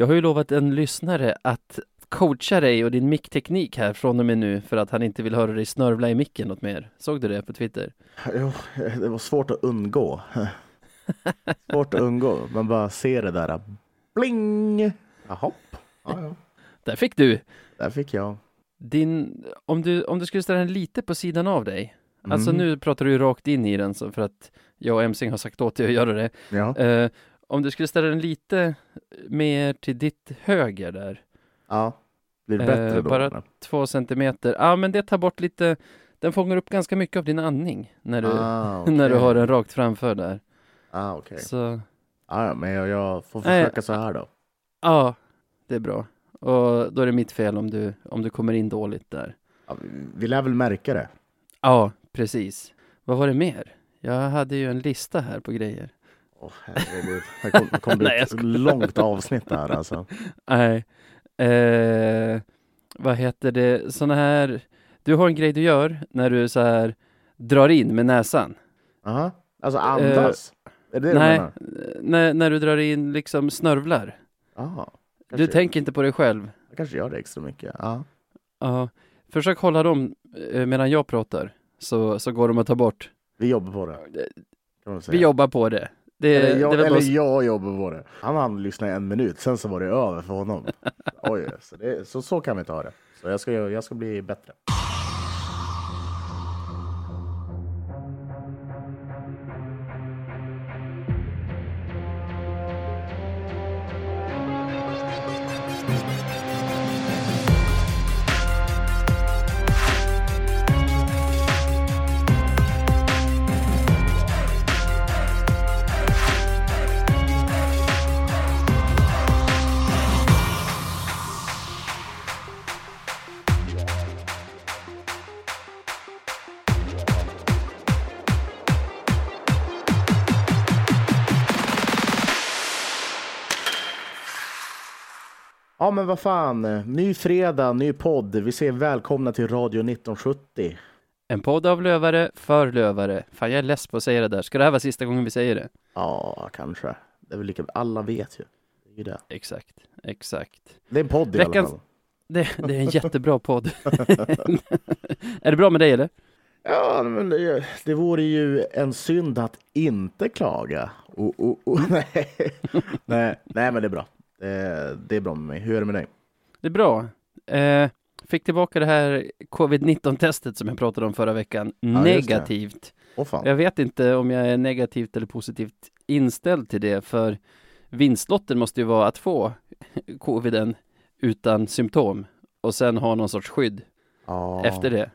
Jag har ju lovat en lyssnare att coacha dig och din mickteknik här från och med nu för att han inte vill höra dig snörvla i micken något mer. Såg du det på Twitter? Jo, det var svårt att undgå. svårt att undgå. Man bara ser det där. Bling! Jaha. Ja, ja. Där fick du! Där fick jag. Din, om du, om du skulle ställa den lite på sidan av dig. Alltså Mm. nu pratar du ju rakt in i den så för att jag och Emsing har sagt åt dig att göra det. Ja. Eh, om du skulle ställa den lite mer till ditt höger där. ja. Blir det Eh, bättre då? bara- eller? Två centimeter. Ja, men det tar bort lite. Den fångar upp ganska mycket av din andning när du, Ah, när du har den rakt framför där. Ah, okej. Så Ah, ja, men jag, jag får försöka så här då. ja, det är bra. Och då är det mitt fel om du, om du kommer in dåligt där. Ja, vi- vi lär väl märka det. Ja, precis. Vad var det mer? Jag hade ju en lista här på grejer. Åh herregud. Det kom, det kom bli Nej, ett långt avsnitt där alltså. Nej. Eh, vad heter det? Såna här. Du har en grej du gör när du så här drar in med näsan. Aha. Alltså andas. är det det Eh, Nej, du menar? när, när du drar in liksom snörvlar. Ah, Du tänker inte på dig själv. Jag kanske gör det extra mycket. Ja. Ja. Försök hålla dem eh, medan jag pratar. Så, så går de att ta bort. Vi jobbar på det. Säga. Vi jobbar på det. Det, Eller, jag, det eller jag jobbar på det. Han hann lyssna en minut, sen så var det över för honom. Oj, så, det, så, så kan vi inte ha det. Så jag ska, jag ska bli bättre. Ja men vad fan, ny fredag, ny podd. Vi säger välkomna till Radio 1970. En podd av lövare för lövare. Fan, jag är less på att säga det där. Ska det här vara sista gången vi säger det? Ja, kanske. Det är väl lika, alla vet ju. Det är ju det. Exakt, exakt. Det är en podd i Veckans- alla fall. Det, det är en jättebra podd. är det bra med dig eller? Ja, men det, det vore ju en synd att inte klaga. Oh, oh, oh. Nej. nej, nej, men det är bra. Det, det är bra med mig. Hur är det med dig? Det är bra. Eh, fick tillbaka det här covid-19-testet som jag pratade om förra veckan. det. Negativt. Fan. Jag vet inte om jag är negativt eller positivt inställd till det, för vinstlotten måste ju vara att få coviden utan symptom och sen ha någon sorts skydd Ja. efter det.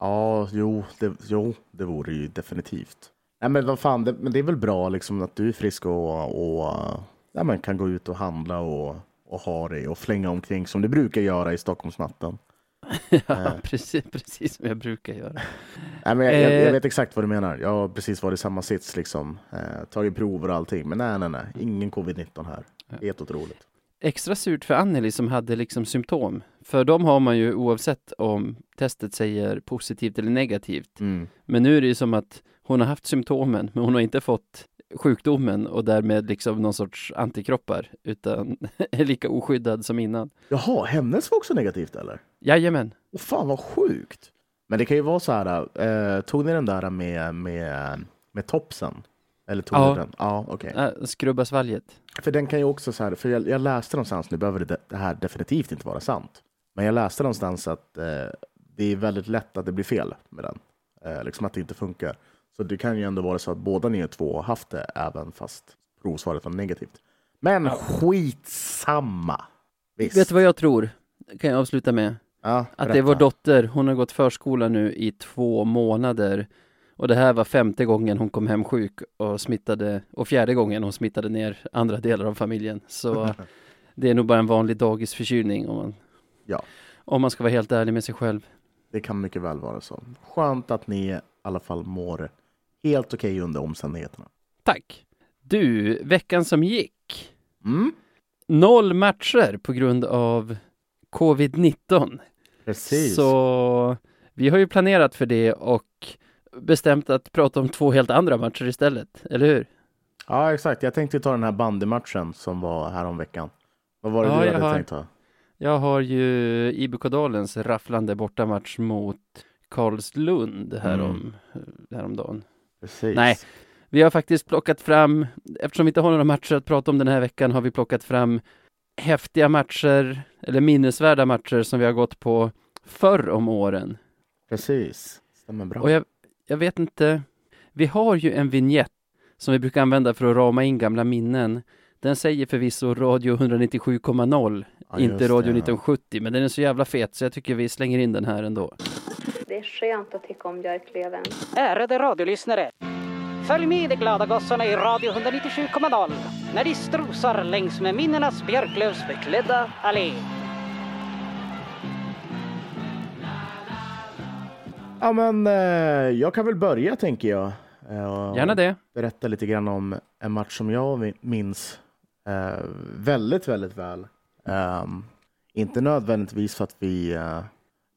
Ja, jo det, jo, det vore ju definitivt. Nej, men vad fan, det, men det är väl bra liksom att du är frisk och, och ja, men kan gå ut och handla och, och ha dig och flänga omkring som du brukar göra i Stockholmsnatten. Ja, precis, precis som jag brukar göra. Nej, men jag, jag, jag Eh. vet exakt vad du menar. Jag har precis varit i samma sits, liksom. Eh, tagit prover och allting. Men nej, nej, nej. Ingen covid-19 här. Helt otroligt. Extra surt för Anneli som hade liksom symptom. För de har man ju oavsett om testet säger positivt eller negativt. Mm. Men nu är det ju som att hon har haft symptomen, men hon har inte fått sjukdomen och därmed liksom någon sorts antikroppar, utan är lika oskyddad som innan. Jaha, hennes var också negativt eller? Jajamän. Åh fan vad sjukt. Men det kan ju vara så här. Eh, tog ni den där med, med, med topsen? Eller tog Ja. ni den? Ja, okej. Äh, skrubba svalget. För den kan ju också så här, för jag, jag läste någonstans, nu behöver det, det här definitivt inte vara sant. Men jag läste någonstans att eh, det är väldigt lätt att det blir fel med den. Eh, liksom att det inte funkar. Så det kan ju ändå vara så att båda ni två har haft det även fast provsvaret var negativt. Men skitsamma! Visst. Vet du vad jag tror? Kan jag avsluta med? Ja, Att det är vår dotter, hon har gått förskola nu i två månader. Och det här var femte gången hon kom hem sjuk och smittade, och fjärde gången hon smittade ner andra delar av familjen. Så det är nog bara en vanlig dagisförkylning om man, Ja. om man ska vara helt ärlig med sig själv. Det kan mycket väl vara så. Skönt att ni i alla fall mår helt okej under omständigheterna. Tack! Du, veckan som gick. Mm, Noll matcher på grund av covid-19. precis. Så vi har ju planerat för det och bestämt att prata om två helt andra matcher istället, eller hur? Ja, exakt. Jag tänkte ta den här bandymatchen som var här om veckan. Vad var det Ja, du hade har- tänkt ha? Jag har ju IBK-Dalens rafflande bortamatch mot Karlslund härom, häromdagen. Precis. Nej. Vi har faktiskt plockat fram, eftersom vi inte har några matcher att prata om den här veckan, har vi plockat fram häftiga matcher, eller minnesvärda matcher som vi har gått på förr om åren. Precis. Stämmer bra. Och jag, jag vet inte, vi har ju en vignett som vi brukar använda för att rama in gamla minnen. Den säger förvisso radio 197,0, Ja, inte radio det, ja. 1970, men den är så jävla fet så jag tycker vi slänger in den här ändå. Det är skönt att tycka om Björklöven. Ärade radiolyssnare! Följ med de glada gossarna i Radio 197,0 när de strosar längs med minnenas björklövsbeklädda allé. Ja, men eh, jag kan väl börja tänker jag. Eh, och Gärna det. Berätta lite grann om en match som jag min- minns eh, väldigt, väldigt väl. Ehm, inte nödvändigtvis för att vi eh,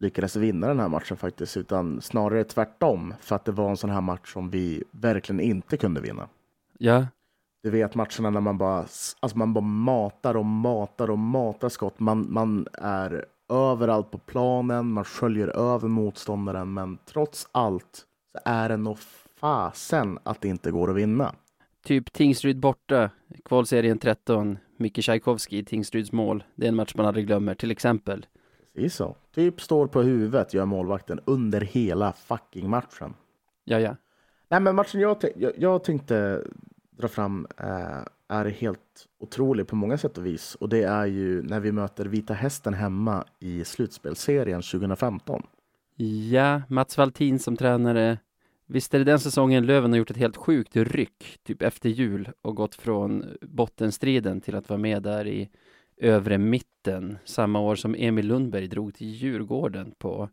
lyckades vinna den här matchen faktiskt, utan snarare tvärtom för att det var en sån här match som vi verkligen inte kunde vinna. Ja, Du vet matcherna när man bara, alltså man bara matar och matar och matar skott. Man, man är överallt på planen, man sköljer över motståndaren, men trots allt så är det nog fasen att det inte går att vinna. typ Tingsryd borta, kvalserien 13, Micke Tchaikovsky i Tingsryds mål. Det är en match man aldrig glömmer, till exempel. Precis så. Typ står på huvudet, gör målvakten under hela fucking matchen. Ja, ja. Nej, men matchen jag, jag, jag tänkte dra fram eh, är helt otrolig på många sätt och vis. Och det är ju när vi möter Vita Hästen hemma i slutspelserien 2015. Ja, Mats Valtin som tränare. Visst är det den säsongen Löven har gjort ett helt sjukt ryck, typ efter jul, och gått från bottenstriden till att vara med där i övre mitten, samma år som Emil Lundberg drog till Djurgården på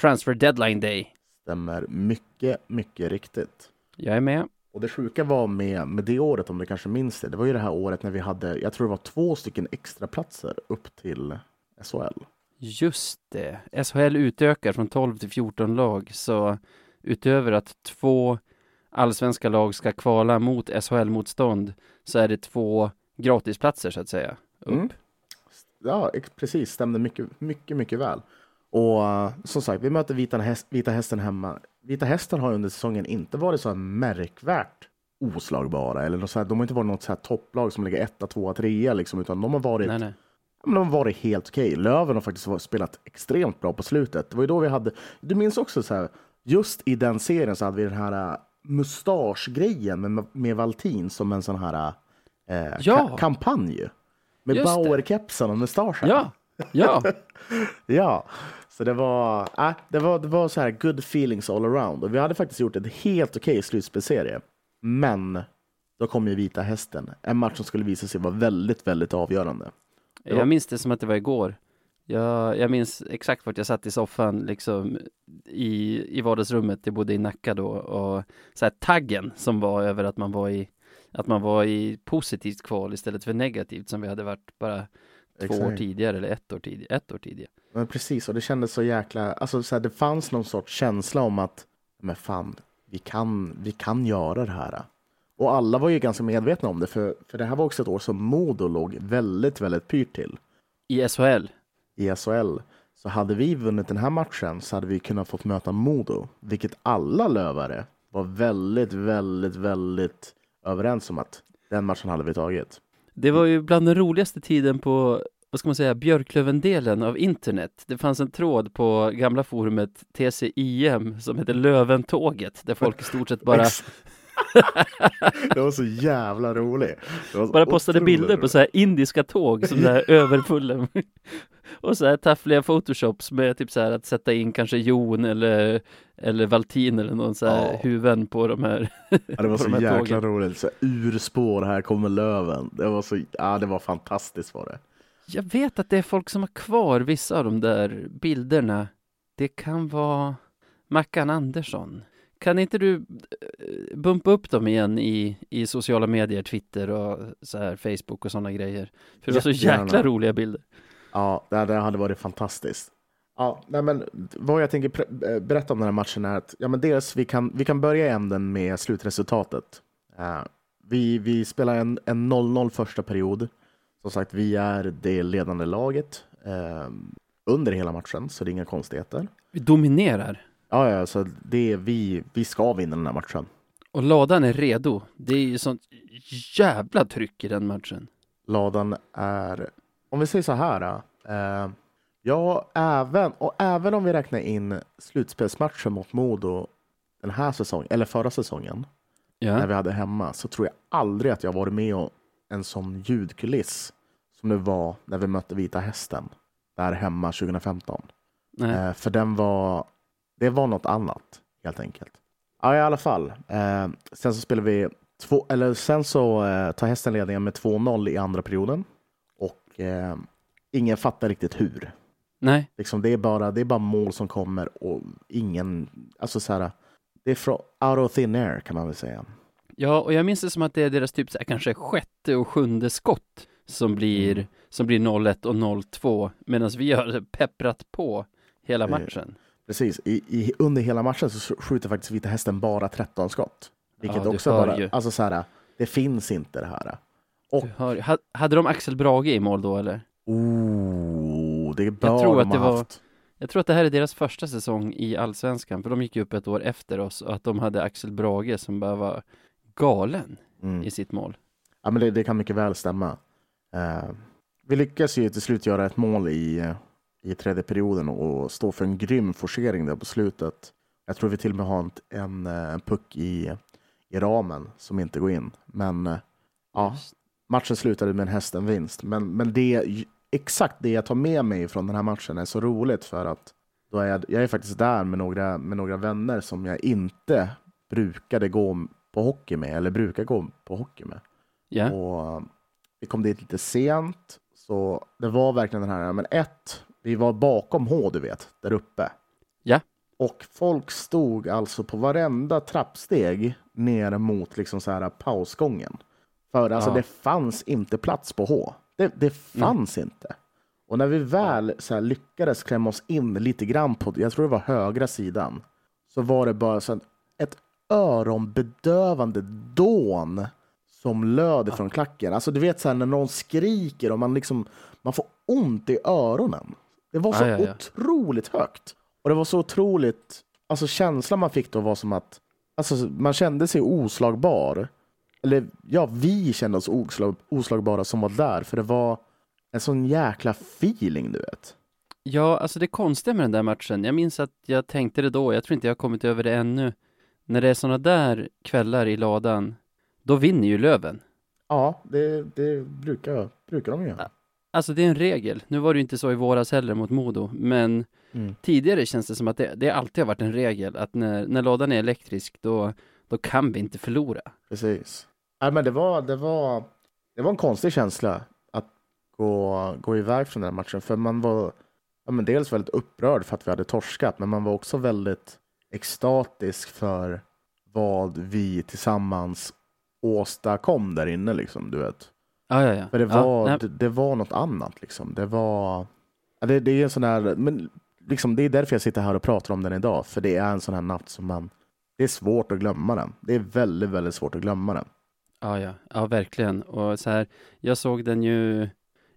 Transfer Deadline Day. Stämmer mycket, mycket riktigt. Jag är med. Och det sjuka var med, med det året, om du kanske minns det, det var ju det här året när vi hade, jag tror det var två stycken extra platser upp till SHL. Just det. SHL utökar från 12 till 14 lag, så utöver att två allsvenska lag ska kvala mot SHL-motstånd så är det två gratisplatser så att säga. Upp. Mm. Ja, precis. Stämde mycket, mycket, mycket väl. Och eh, som sagt, vi möter Vita, häst, Vita Hästen hemma. Vita Hästen har under säsongen inte varit så här märkvärt oslagbara. Eller något så här, de har inte varit något så här topplag som ligger etta, tvåa, trea, liksom, utan de har varit, Nej, nej. men de har varit helt okej. Löven har faktiskt spelat extremt bra på slutet. Det var ju då vi hade, du minns också så här, just i den serien så hade vi den här äh, mustaschgrejen med, med Valtin som en sån här eh, Ja. ka- kampanj. Med. Bauer-kepsen och mustaschen. Ja, ja, Ja, så det var, äh, det var, det var så här good feelings all around. Och vi hade faktiskt gjort en helt okej slutspelserie. Men då kom ju Vita Hästen. En match som skulle visa sig vara väldigt, väldigt avgörande. Var- jag minns det som att det var igår. Jag, jag minns exakt vart jag satt i soffan liksom i, i vardagsrummet. Jag bodde i Nacka då och så här taggen som var över att man var i att man var i positivt kval istället för negativt som vi hade varit bara två år Exakt. tidigare eller ett år tidigare. Ett år tidigare. Men precis, och det kändes så jäkla... Alltså så här, det fanns någon sorts känsla om att men fan, vi kan, vi kan göra det här. Och alla var ju ganska medvetna om det, för, för det här var också ett år som Modo låg väldigt, väldigt pyrt till. I SHL. i SHL. Så hade vi vunnit den här matchen så hade vi kunnat fått möta Modo, vilket alla lövare var väldigt, väldigt, väldigt överens om att den matchen hade vi tagit. Det var ju bland den roligaste tiden på, vad ska man säga, Björklöven-delen av internet. Det fanns en tråd på gamla forumet TCIM som hette Löventåget, där folk i stort sett bara, det var så jävla roligt. Det bara postade bilder på roligt. så här indiska tåg som där överfulla. Och så här taffliga photoshops med typ så här att sätta in kanske Jon eller, eller Valtin eller någon så här Ja. huvuden på de här, Ja, det var så de jäkla tågen. roligt. Så här, urspår, här kommer Löven. Det var så, ja det var fantastiskt var det. Jag vet att det är folk som har kvar vissa av de där bilderna. Det kan vara Mackan Andersson. Kan inte du eh, bumpa upp dem igen i, i sociala medier, Twitter och så här Facebook och sådana grejer? För det var så jäkla roliga bilder. Ja, det, hade varit fantastiskt. Ja, nej men vad jag tänker eh, berätta om den här matchen är att ja, men dels vi kan, vi kan börja änden med slutresultatet. Eh, vi, vi spelar en, en 0-0 första period som sagt, vi är det ledande laget eh, under hela matchen, så det är inga konstigheter. Vi dominerar. Ja, ja, så det är vi, vi ska vinna den här matchen. Och ladan är redo. Det är ju sånt jävla tryck i den matchen. Ladan är, om vi säger så här, eh, ja, även, och även om vi räknar in slutspelsmatchen mot Modo den här säsongen, eller förra säsongen, när Ja, vi hade hemma, så tror jag aldrig att jag varit med om en sån ljudkuliss som det var när vi mötte Vita Hästen där hemma 2015. nej. Eh, för den var, det var något annat helt enkelt. Ja, i alla fall. Eh, sen så spelar vi två, eller sen så eh, tar hästen ledningen med 2-0 i andra perioden och eh, ingen fattar riktigt hur. nej. Liksom, det, är bara, det är bara mål som kommer och ingen, alltså så här, det är från out of thin air kan man väl säga. Ja, och jag minns det som att det är deras typ så här, kanske sjätte och sjunde skott som blir, Mm. som blir 0-1 och 0-2 medan vi har pepprat på hela Eh, matchen. Precis, I, i, under hela matchen så skjuter faktiskt Vita Hästen bara 13 skott. Vilket Ja, också bara, ju. alltså så här, det finns inte det här. Och, hör, ha- hade de Axel Brage i mål då eller? oh, det bör tror de att det var-. Jag tror att det här är deras första säsong i Allsvenskan, för de gick ju upp ett år efter oss och att de hade Axel Brage som bara var galen Mm. i sitt mål. Ja, men det, det kan mycket väl stämma. Eh, vi lyckas ju till slut göra ett mål i, eh, i tredje perioden och stå för en grym forcering där på slutet. Jag tror vi till och med har en, en, eh, puck i, i ramen som inte går in. Men ja, matchen slutade med en hästenvinst. Men, men det, exakt det jag tar med mig från den här matchen är så roligt för att då är jag, jag är faktiskt där med några, med några vänner som jag inte brukade gå på hockey med, eller brukar gå på hockey med. Ja, Och vi kom dit lite sent, så det var verkligen den här, men ett, vi var bakom H, du vet, där uppe. Ja. Och folk stod alltså på varenda trappsteg ner mot liksom så här pausgången. För alltså Ja. det fanns inte plats på H. Det, det fanns inte. Och när vi väl så här lyckades klämma oss in lite grann på, jag tror det var högra sidan, så var det bara så här ett öronbedövande dån som löd från klacken. Alltså du vet så här när någon skriker och man liksom, man får ont i öronen. Det var så Ja, ja, ja. otroligt högt. Och det var så otroligt, alltså känslan man fick då var som att, alltså man kände sig oslagbar. Eller ja, vi kände oss oslag, oslagbara som var där, för det var en sån jäkla feeling, du vet. ja, alltså det konstiga med den där matchen, jag minns att jag tänkte det då, jag tror inte jag har kommit över det ännu. När det är sådana där kvällar i ladan, då vinner ju Löven. Ja, det, det brukar, brukar de göra. Alltså det är en regel. Nu var det ju inte så i våras heller mot Modo, men Mm. tidigare känns det som att det, det alltid har varit en regel att när, när ladan är elektrisk, då, då kan vi inte förlora. Precis. Nej, men det var, det var, det var en konstig känsla att gå, gå iväg från den här matchen. För man var ja, men dels väldigt upprörd för att vi hade torskat, men man var också väldigt extatisk för vad vi tillsammans åstadkom där inne, liksom, du vet. Ja, ja, ja. För det Ja, var, nej, det, det var något annat, liksom. Det var, ja, det, det är en sån här, men liksom, det är därför jag sitter här och pratar om den idag, för det är en sån här natt som man, det är svårt att glömma den. Det är väldigt, väldigt svårt att glömma den. Ja, ja, ja, verkligen. Och så här, jag såg den ju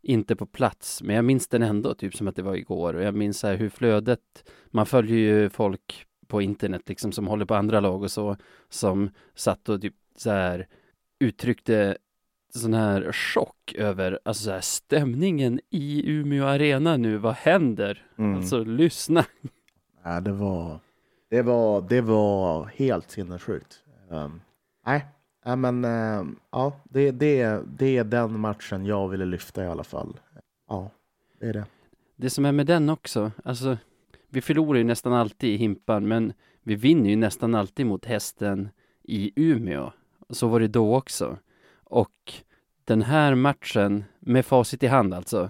inte på plats, men jag minns den ändå, typ som att det var igår. Och jag minns så här hur flödet, man följer ju folk på internet liksom som håller på andra lag och så, som satt och typ så här uttryckte sån här chock över, alltså så här stämningen i Umeå Arena nu, vad händer? Mm. Alltså lyssna. Ja, det var, det var, det var helt sinnessjukt. Um, nej, Ja, men eh, ja, det, det, det är den matchen jag ville lyfta i alla fall. Ja, det är det. Det som är med den också, alltså vi förlorar ju nästan alltid i Himpan, men vi vinner ju nästan alltid mot hästen i Umeå. Så var det då också. Och den här matchen, med facit i hand alltså,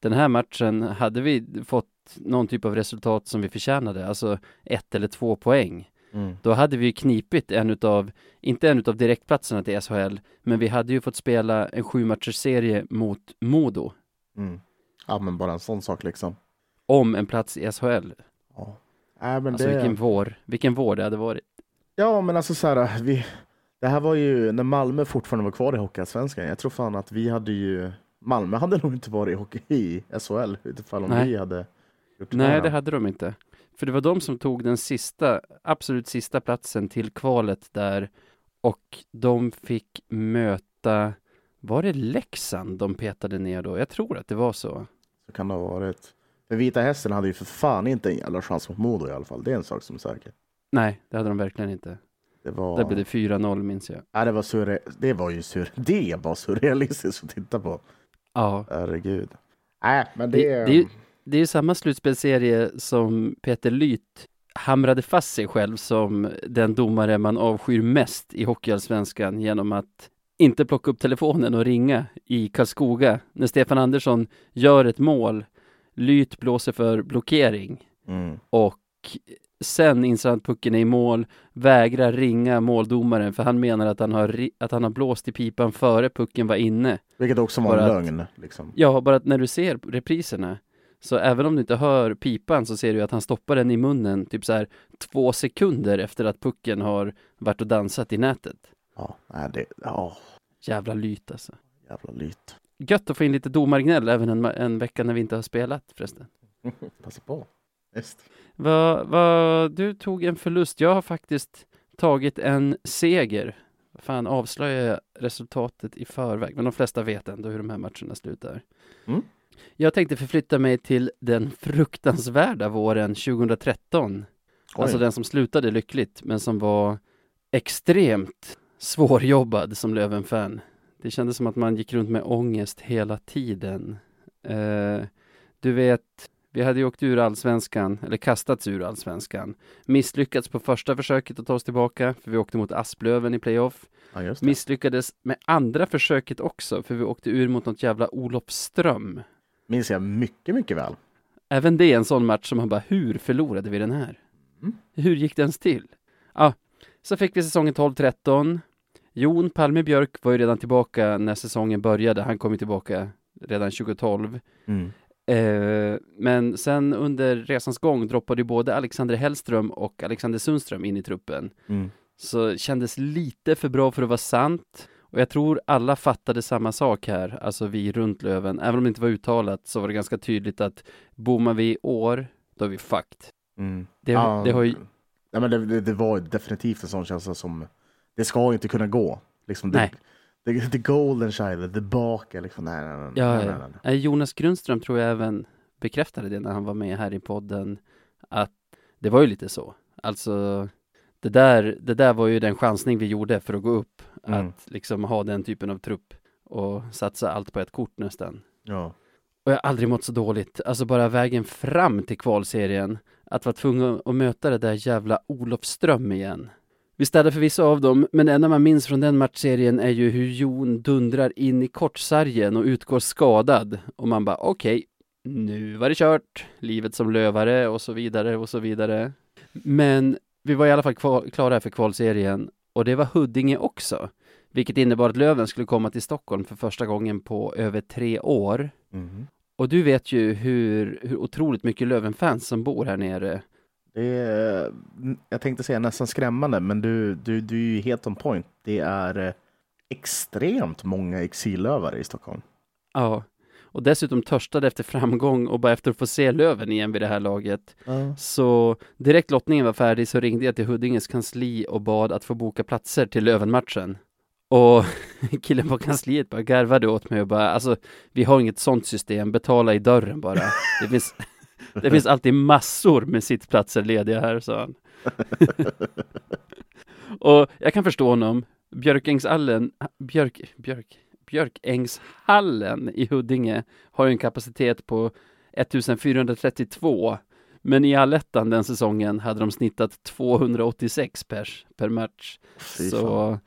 den här matchen hade vi fått någon typ av resultat som vi förtjänade, alltså ett eller två poäng. Mm. Då hade vi ju knipit en utav, inte en utav direktplatserna till SHL, men vi hade ju fått spela en sju serie mot Modo Mm. Ja, men bara en sån sak liksom. om en plats i SHL. Ja, nej, men Alltså det... vilken vår, vilken vår det hade varit. Ja, men alltså så här, vi, det här var ju när Malmö fortfarande var kvar i Hockeyallsvenskan. Jag tror fan att vi hade ju, Malmö hade nog inte varit i hockey i SHL utifall om Nej. vi hade gjort Nej, här. det hade de inte. För det var de som tog den sista, absolut sista platsen till kvalet där och de fick möta, var det Leksand de petade ner då? Jag tror att det var så. Så kan det ha varit. För Vita Hästen hade ju för fan inte en jävla chans mot Modo i alla fall. Det är en sak som är säker. Nej, det hade de verkligen inte. Det var, Där blev det 4-0 minns jag. Nej, det var, surre... det var ju sur... det var surrealistiskt att titta på. Ja, Herregud. Nej, men det... Det- det det är ju samma slutspelserie som Peter Lyth hamrade fast sig själv som den domare man avskyr mest i Hockeyallsvenskan genom att inte plocka upp telefonen och ringa i Karlskoga när Stefan Andersson gör ett mål. Lyth blåser för blockering Mm. och sen inser han att pucken är i mål, vägrar ringa måldomaren för han menar att han har, att han har blåst i pipan före pucken var inne. Vilket också var Bara en lögn. Liksom. Ja, bara att när du ser repriserna så även om du inte hör pipan så ser du att han stoppar den i munnen typ så här två sekunder efter att pucken har varit och dansat i nätet. Ja, nej, det... Ja, Jävla lyt alltså. jävla lyt. Gött att få in lite domargnäll även en, en vecka när vi inte har spelat förresten. Passa på. Visst. Vad, vad, du tog en förlust. Jag har faktiskt tagit en seger. Fan, avslöjar jag resultatet i förväg? Men de flesta vet ändå hur de här matcherna slutar. Mm. Jag tänkte förflytta mig till den fruktansvärda våren 2013. Alltså Oj. den som slutade lyckligt, men som var extremt svårjobbad som Löven-fan. Det kändes som att man gick runt med ångest hela tiden. Eh, du vet, vi hade ju åkt ur allsvenskan, eller kastats ur allsvenskan. Misslyckats på första försöket att ta oss tillbaka, för vi åkte mot Asplöven i playoff. Ja. Misslyckades med andra försöket också, för vi åkte ur mot något jävla Olofström. Minns jag mycket, mycket väl. Även det är en sån match som man bara, hur förlorade vi den här? Mm. Hur gick det ens till? Ja, så fick vi säsongen 12-13. Jon Palme Björk var ju redan tillbaka när säsongen började. Han kom ju tillbaka redan 2012. Mm. Eh, men sen under resans gång droppade ju både Alexander Hellström och Alexander Sundström in i truppen. Mm. Så kändes lite för bra för att vara sant. Och jag tror alla fattade samma sak här, alltså vi runt Löven. Även om det inte var uttalat så var det ganska tydligt att bommar vi i år, då är vi fucked. Mm. Det, Ja, det har ju, ja, men det, det, var definitivt en sån känsla som det ska inte kunna gå. Liksom, det, Nej. The, the golden child, tillbaka liksom. Nej, nej, nej. ja, nej, nej, Jonas Grundström tror jag även bekräftade det när han var med här i podden, att det var ju lite så. Alltså, det där, det där var ju den chansning vi gjorde för att gå upp, Mm. att liksom ha den typen av trupp och satsa allt på ett kort nästan. Ja. Och jag har aldrig mått så dåligt. Alltså bara vägen fram till kvalserien. Att vara tvungen att möta det där jävla Olofström igen. Vi städade förvisso av dem, men det enda man minns från den matchserien är ju hur Jon dundrar in i kortsargen och utgår skadad. Och man bara okej, nu var det kört. Livet som lövare och så vidare och så vidare. Men vi var i alla fall kval- klara för kvalserien och det var Huddinge också. Vilket innebar att Löven skulle komma till Stockholm för första gången på över tre år. Mhm. Och du vet ju hur, hur otroligt mycket Löven-fans som bor här nere. Det är, jag tänkte säga nästan skrämmande, men du, du, du är ju helt on point. Det är eh, extremt många exillövare i Stockholm. Ja. Och dessutom törstade efter framgång och bara efter att få se Löven igen vid det här laget. Så direkt lottningen var färdig så ringde jag till Huddinges kansli och bad att få boka platser till Löven-matchen. Och killen på kansliet bara garvade åt mig och bara, alltså vi har inget sånt system, betala i dörren bara. Det finns, det finns alltid massor med sittplatser lediga här, sa han. och jag kan förstå honom. Björkängshallen, Björk, Björk, Björkängshallen i Huddinge har en kapacitet på 1432 men i allettan den säsongen hade de snittat 286 pers per match. Så,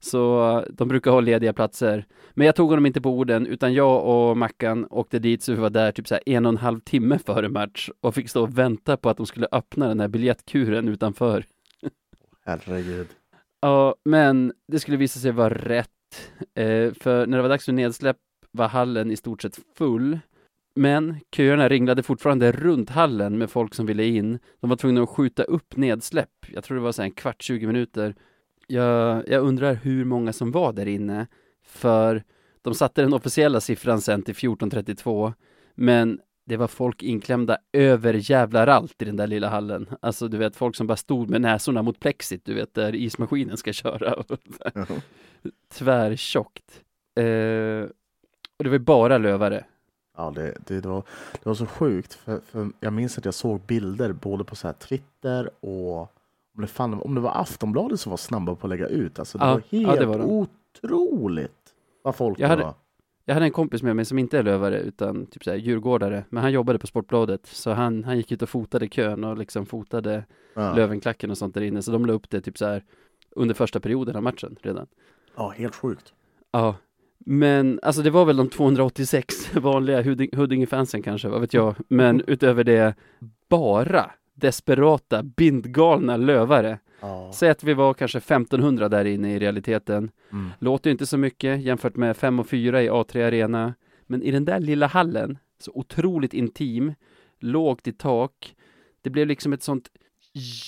så de brukar ha lediga platser. Men jag tog honom inte på orden, utan jag och Mackan åkte dit så vi var där typ så här en och en halv timme före match och fick stå och vänta på att de skulle öppna den här biljettkuren utanför. Herregud. Ja, men det skulle visa sig vara rätt. Eh, för när det var dags för nedsläpp var hallen i stort sett full. Men köerna ringlade fortfarande runt hallen med folk som ville in. De var tvungna att skjuta upp nedsläpp. Jag tror det var så en kvart, 20 minuter. Jag, jag undrar hur många som var där inne. För De satte den officiella siffran sen till 1432, men det var folk inklämda över jävlar allt i den där lilla hallen. Alltså du vet folk som bara stod med näsorna mot plexit, du vet där ismaskinen ska köra. Tvärtjockt. Eh, och det var bara lövare. Ja, det, det, det, var, det var så sjukt. För, för jag minns att jag såg bilder både på så här Twitter och om det, fan, om det var Aftonbladet som var snabba på att lägga ut. Alltså, det Ja, var ja, helt det var de. otroligt vad folk Jag hade- var. Jag hade en kompis med mig som inte är lövare utan typ såhär djurgårdare, men han jobbade på Sportbladet så han, han gick ut och fotade kön och liksom fotade Ja. Lövenklacken och sånt där inne så de la upp det typ så här under första perioden av matchen redan. ja, helt sjukt. Ja, men alltså det var väl de 286 vanliga Hudding- Huddinge-fansen kanske, vad vet jag. Men utöver det, bara desperata, bindgalna lövare. Ja. Säg att vi var kanske 1500 där inne i realiteten. Mm. Låter ju inte så mycket jämfört med 5 och 4 i A3 Arena. Men i den där lilla hallen, så otroligt intim, lågt i tak. Det blev liksom ett sånt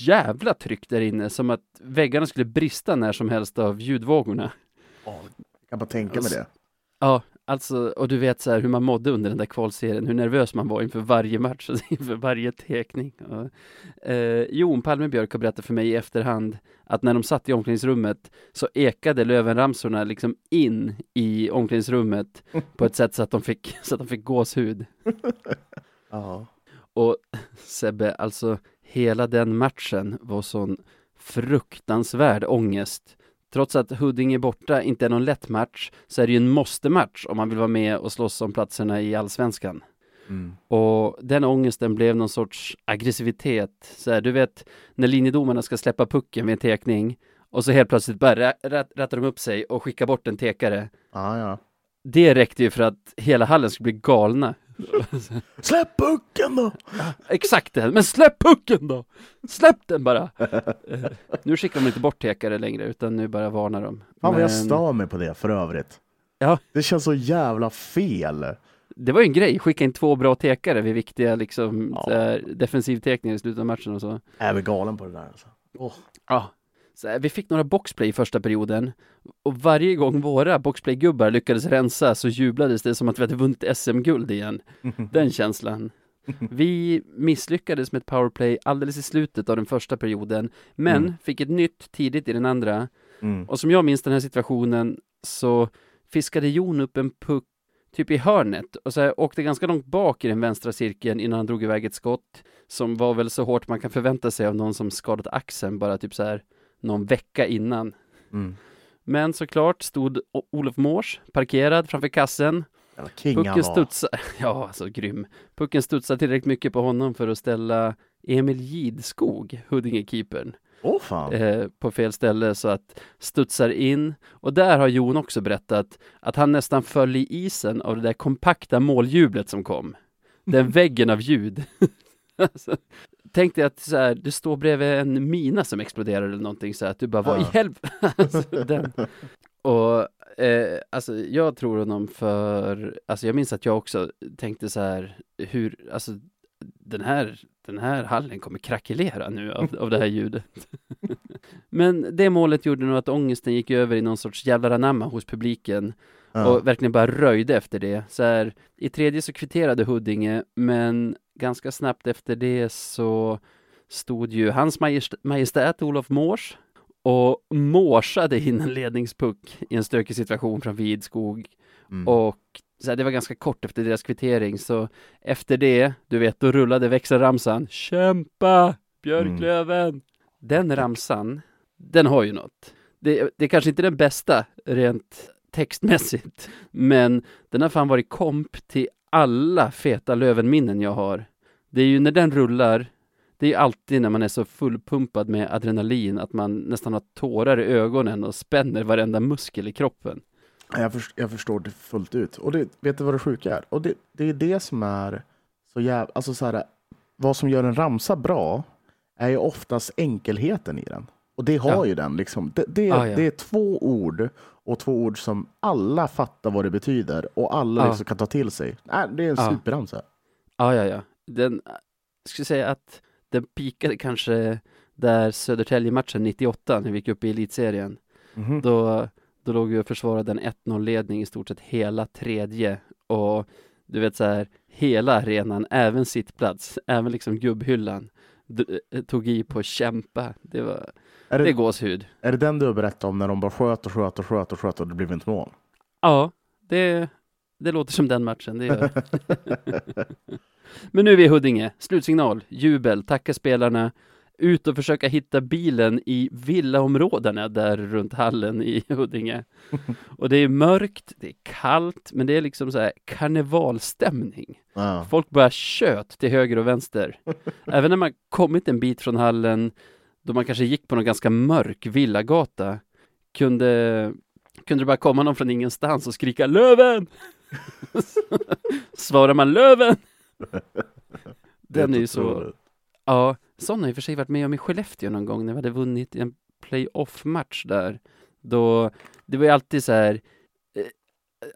jävla tryck där inne, som att väggarna skulle brista när som helst av ljudvågorna. Ja, jag kan bara tänka mig det. Ja, alltså, och du vet så här hur man mådde under den där kvalserien, hur nervös man var inför varje match, alltså, inför varje tekning. Och, eh, Jon Palmebjörk har berättat för mig i efterhand att när de satt i omklädningsrummet så ekade Lövenramsorna liksom in i omklädningsrummet på ett sätt så att de fick, så att de fick gåshud. Ja. Och Sebbe, alltså hela den matchen var sån fruktansvärd ångest. Trots att Huddinge borta inte är någon lätt match så är det ju en måste-match om man vill vara med och slåss om platserna i allsvenskan. Mm. Och den ångesten blev någon sorts aggressivitet. Så här, du vet när linjedomarna ska släppa pucken vid en tekning och så helt plötsligt bara rättar de upp sig och skickar bort en tekare. Ja, ja. Det räckte ju för att hela hallen skulle bli galna. Släpp pucken då! Exakt det, men släpp pucken då! Släpp den bara! Nu skickar de inte bort tekare längre, utan nu bara varnar de. Fan vad jag Men stör mig på det för övrigt. Ja. Det känns så jävla fel. Det var ju en grej, skicka in två bra tekare vid viktiga liksom, Ja. defensivtekningar i slutet av matchen och så. Jag är väl galen på det där alltså. Åh. Ja. Här, vi fick några boxplay i första perioden och varje gång våra boxplay-gubbar lyckades rensa så jublades det som att vi hade vunnit SM-guld igen. Den känslan. Vi misslyckades med ett powerplay alldeles i slutet av den första perioden, men Mm. fick ett nytt tidigt i den andra. Mm. Och som jag minns den här situationen så fiskade Jon upp en puck typ i hörnet och så här, åkte ganska långt bak i den vänstra cirkeln innan han drog iväg ett skott som var väl så hårt man kan förvänta sig av någon som skadat axeln bara typ så här någon vecka innan. Mm. Men såklart stod O- Olof Mårs parkerad framför kassen. Pucken studsade, ja alltså grym. Pucken studsade tillräckligt mycket på honom för att ställa Emil Gidskog, Huddinge-keepern, fan. eh, på fel ställe så att studsar in. Och där har Jon också berättat att han nästan föll i isen av det där kompakta måljublet som kom. Den väggen av ljud. alltså, tänk dig att så här, du står bredvid en mina som exploderar eller någonting så här, att du bara, vad i helvete? alltså. Och eh, alltså jag tror honom för, alltså jag minns att jag också tänkte så här, hur, alltså den här, den här hallen kommer krackelera nu av, av det här ljudet. Men det målet gjorde nog att ångesten gick över i någon sorts jävlar anamma hos publiken Ja. och verkligen bara röjde efter det. Så här, I tredje så kvitterade Huddinge, men ganska snabbt efter det så stod ju hans majest- majestät Olof Mårs och morsade in en ledningspuck i en stökig situation framför Idskog. Mm. Och så här, det var ganska kort efter deras kvittering, så efter det, du vet, då rullade växelramsan Kämpa! Björklöven! Den ramsan, den har ju något. Det, det är kanske inte den bästa rent textmässigt, men den har fan varit komp till alla feta Lövenminnen jag har. Det är ju när den rullar, det är ju alltid när man är så fullpumpad med adrenalin att man nästan har tårar i ögonen och spänner varenda muskel i kroppen. Jag, först, jag förstår det fullt ut. Och det, vet du vad det sjuka är? Och det, det är det som är så jävla... Alltså så här, vad som gör en ramsa bra är ju oftast enkelheten i den. Och det har Ja. ju den. Liksom. Det, det, Ah, ja. det är två ord och två ord som alla fattar vad det betyder och alla Ja. liksom kan ta till sig. Nej, det är en Ja. superramsa. Ja, ja, ja. Den, jag skulle säga att den pikade kanske där Södertälje-matchen 98 när vi gick upp i elitserien. Mhm. Då, Då låg vi och försvarade en 1-0-ledning i stort sett hela tredje och du vet så här, hela arenan, även sittplats, även liksom gubbhyllan, eh, tog i på att kämpa. Det var, Är det det, är gåshud. är det den du har berättat om när de bara sköt och sköt och sköt och sköt och det blev inte mål? Ja, det, det låter som den matchen, det gör. Men nu är vi i Huddinge, slutsignal, jubel, tacka spelarna, ut och försöka hitta bilen i villaområdena där runt hallen i Huddinge. Och det är mörkt, det är kallt, men det är liksom så här karnevalstämning. Ja. Folk bara tjöt till höger och vänster. Även när man kommit en bit från hallen, då man kanske gick på någon ganska mörk villagata, kunde, kunde det bara komma någon från ingenstans och skrika Löven! Svarar man Löven! Den är ju så, ja, sån har i och för sig varit med om i Skellefteå någon gång när vi hade vunnit en playoff-match där. Då, det var ju alltid så här, eh,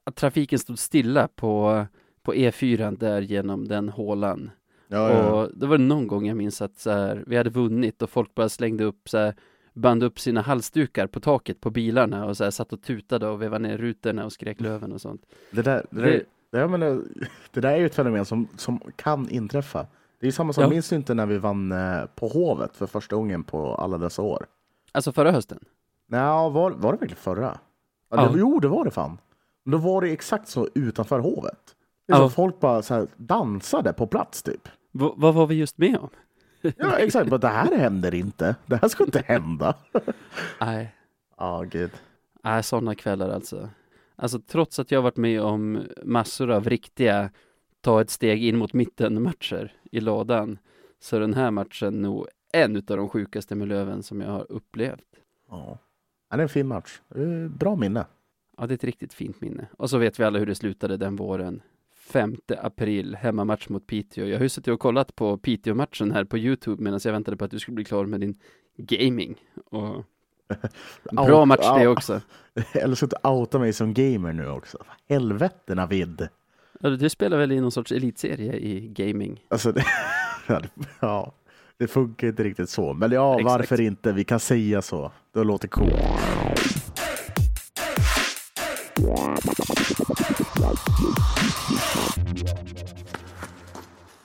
att trafiken stod stilla på, på E4 där genom den hålan. Ja, ja. Och det var någon gång jag minns att så här, vi hade vunnit och folk bara slängde upp så här, band upp sina halsdukar på taket på bilarna och så här, satt och tutade och vevade ner rutorna och skrek löven och sånt. Det där, det, där, det, jag menar, det där är ju ett fenomen som, som kan inträffa. Det är samma sak, Ja. minns du inte när vi vann eh, på Hovet för första gången på alla dessa år? Alltså förra hösten. Nej, var, var det verkligen förra? Ja, Ja. Det, jo, det var det fan. Men då var det exakt så utanför Hovet. Det är Ja. som folk bara så dansade på plats typ. V- vad var vi just med om? Ja, exakt. Men det här händer inte. Det här ska inte hända. Nej, Ja, gud. nej sådana kvällar alltså. Alltså trots att jag varit med om massor av riktiga ta ett steg in mot mitten matcher i lådan så är den här matchen nog en av de sjukaste med Löven som jag har upplevt. Ja. Det är en fin match. Är Bra minne. Ja, det är ett riktigt fint minne. Och så vet vi alla hur det slutade den våren. 5 april, hemmamatch mot Piteå. Jag har ju suttit och kollat på Piteå-matchen här på Youtube medan jag väntade på att du skulle bli klar med din gaming. Och bra match det också. Eller så att outa mig som gamer nu också. Helvete Navid. Ja, Du spelar väl i någon sorts elitserie i gaming? Alltså, det- ja, det funkar inte riktigt så. Men ja, Exakt. varför inte? Vi kan säga så. Det låter coolt.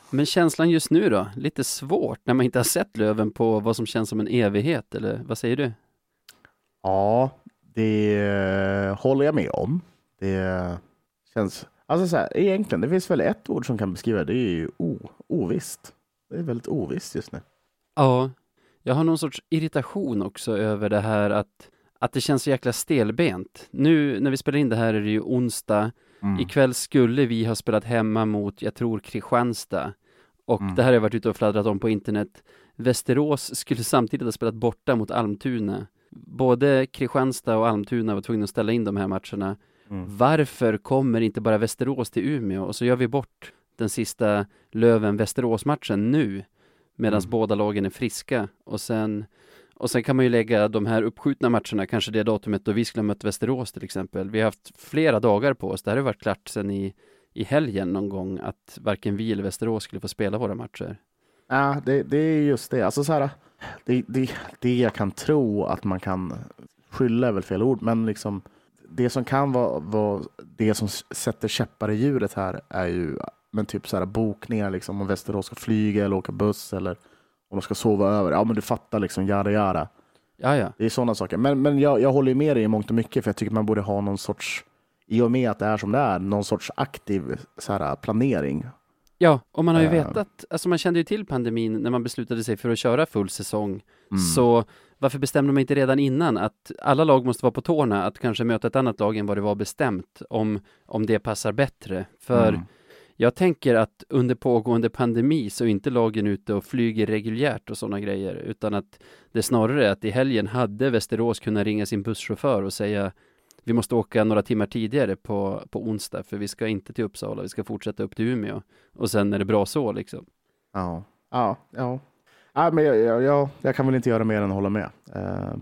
Men känslan just nu då? Lite svårt när man inte har sett Löven på vad som känns som en evighet, eller vad säger du? Ja, det håller jag med om. Det känns... Alltså så här, egentligen, det finns väl ett ord som kan beskriva det. Det är ju o, ovisst. Det är väldigt ovisst just nu. Ja, jag har någon sorts irritation också över det här att, att det känns så jäkla stelbent. Nu när vi spelar in det här är det ju onsdag. Mm. Ikväll skulle vi ha spelat hemma mot, jag tror, Kristianstad. Och Mm. det här har jag varit ute och fladdrat om på internet. Västerås skulle samtidigt ha spelat borta mot Almtuna. Både Kristianstad och Almtuna var tvungna att ställa in de här matcherna. Mm. Varför kommer inte bara Västerås till Umeå och så gör vi bort den sista Löven-Västerås-matchen nu medan Mm. båda lagen är friska och sen och sen kan man ju lägga de här uppskjutna matcherna, kanske det datumet då vi skulle ha mött Västerås till exempel. Vi har haft flera dagar på oss. Det här har varit klart sedan i, i helgen någon gång att varken vi eller Västerås skulle få spela våra matcher. Ja, det, det är just det. Alltså så här, det, det, det jag kan tro att man kan skylla är väl fel ord, men liksom det som kan vara, vara det som sätter käppar i hjulet här är ju men typ så här bokningar liksom om Västerås ska flyga eller åka buss eller om de ska sova över. Ja, men du fattar liksom, jada jada. Ja, ja. Det är sådana saker. Men, men jag, jag håller med dig i mångt och mycket, för jag tycker man borde ha någon sorts, i och med att det är som det är, någon sorts aktiv så här, planering. Ja, och man har ju Eh. vetat, alltså man kände ju till pandemin när man beslutade sig för att köra full säsong. Mm. Så varför bestämde man inte redan innan att alla lag måste vara på tårna att kanske möta ett annat lag än vad det var bestämt om, om det passar bättre? För Mm. Jag tänker att under pågående pandemi så är inte lagen ute och flyger reguljärt och sådana grejer utan att det snarare är att i helgen hade Västerås kunnat ringa sin busschaufför och säga vi måste åka några timmar tidigare på, på onsdag för vi ska inte till Uppsala, vi ska fortsätta upp till Umeå och sen är det bra så liksom. Ja, ja, ja. ja men jag, jag, jag, jag kan väl inte göra mer än att hålla med. Uh,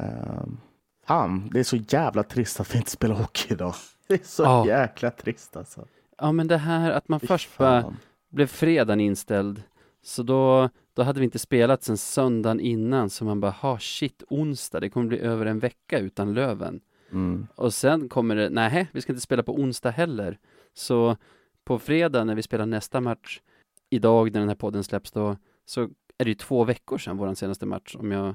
uh, fan, det är så jävla trist att vi inte spelar hockey idag. Det är så Ja. jäkla trist alltså. Ja men det här att man Fy först bara blev fredagen inställd så då, då hade vi inte spelat sen söndagen innan så man bara, ha shit onsdag, det kommer bli över en vecka utan Löven. Mm. Och sen kommer det, nej, vi ska inte spela på onsdag heller. Så på fredag när vi spelar nästa match, idag när den här podden släpps då, så är det ju två veckor sedan vår senaste match, om jag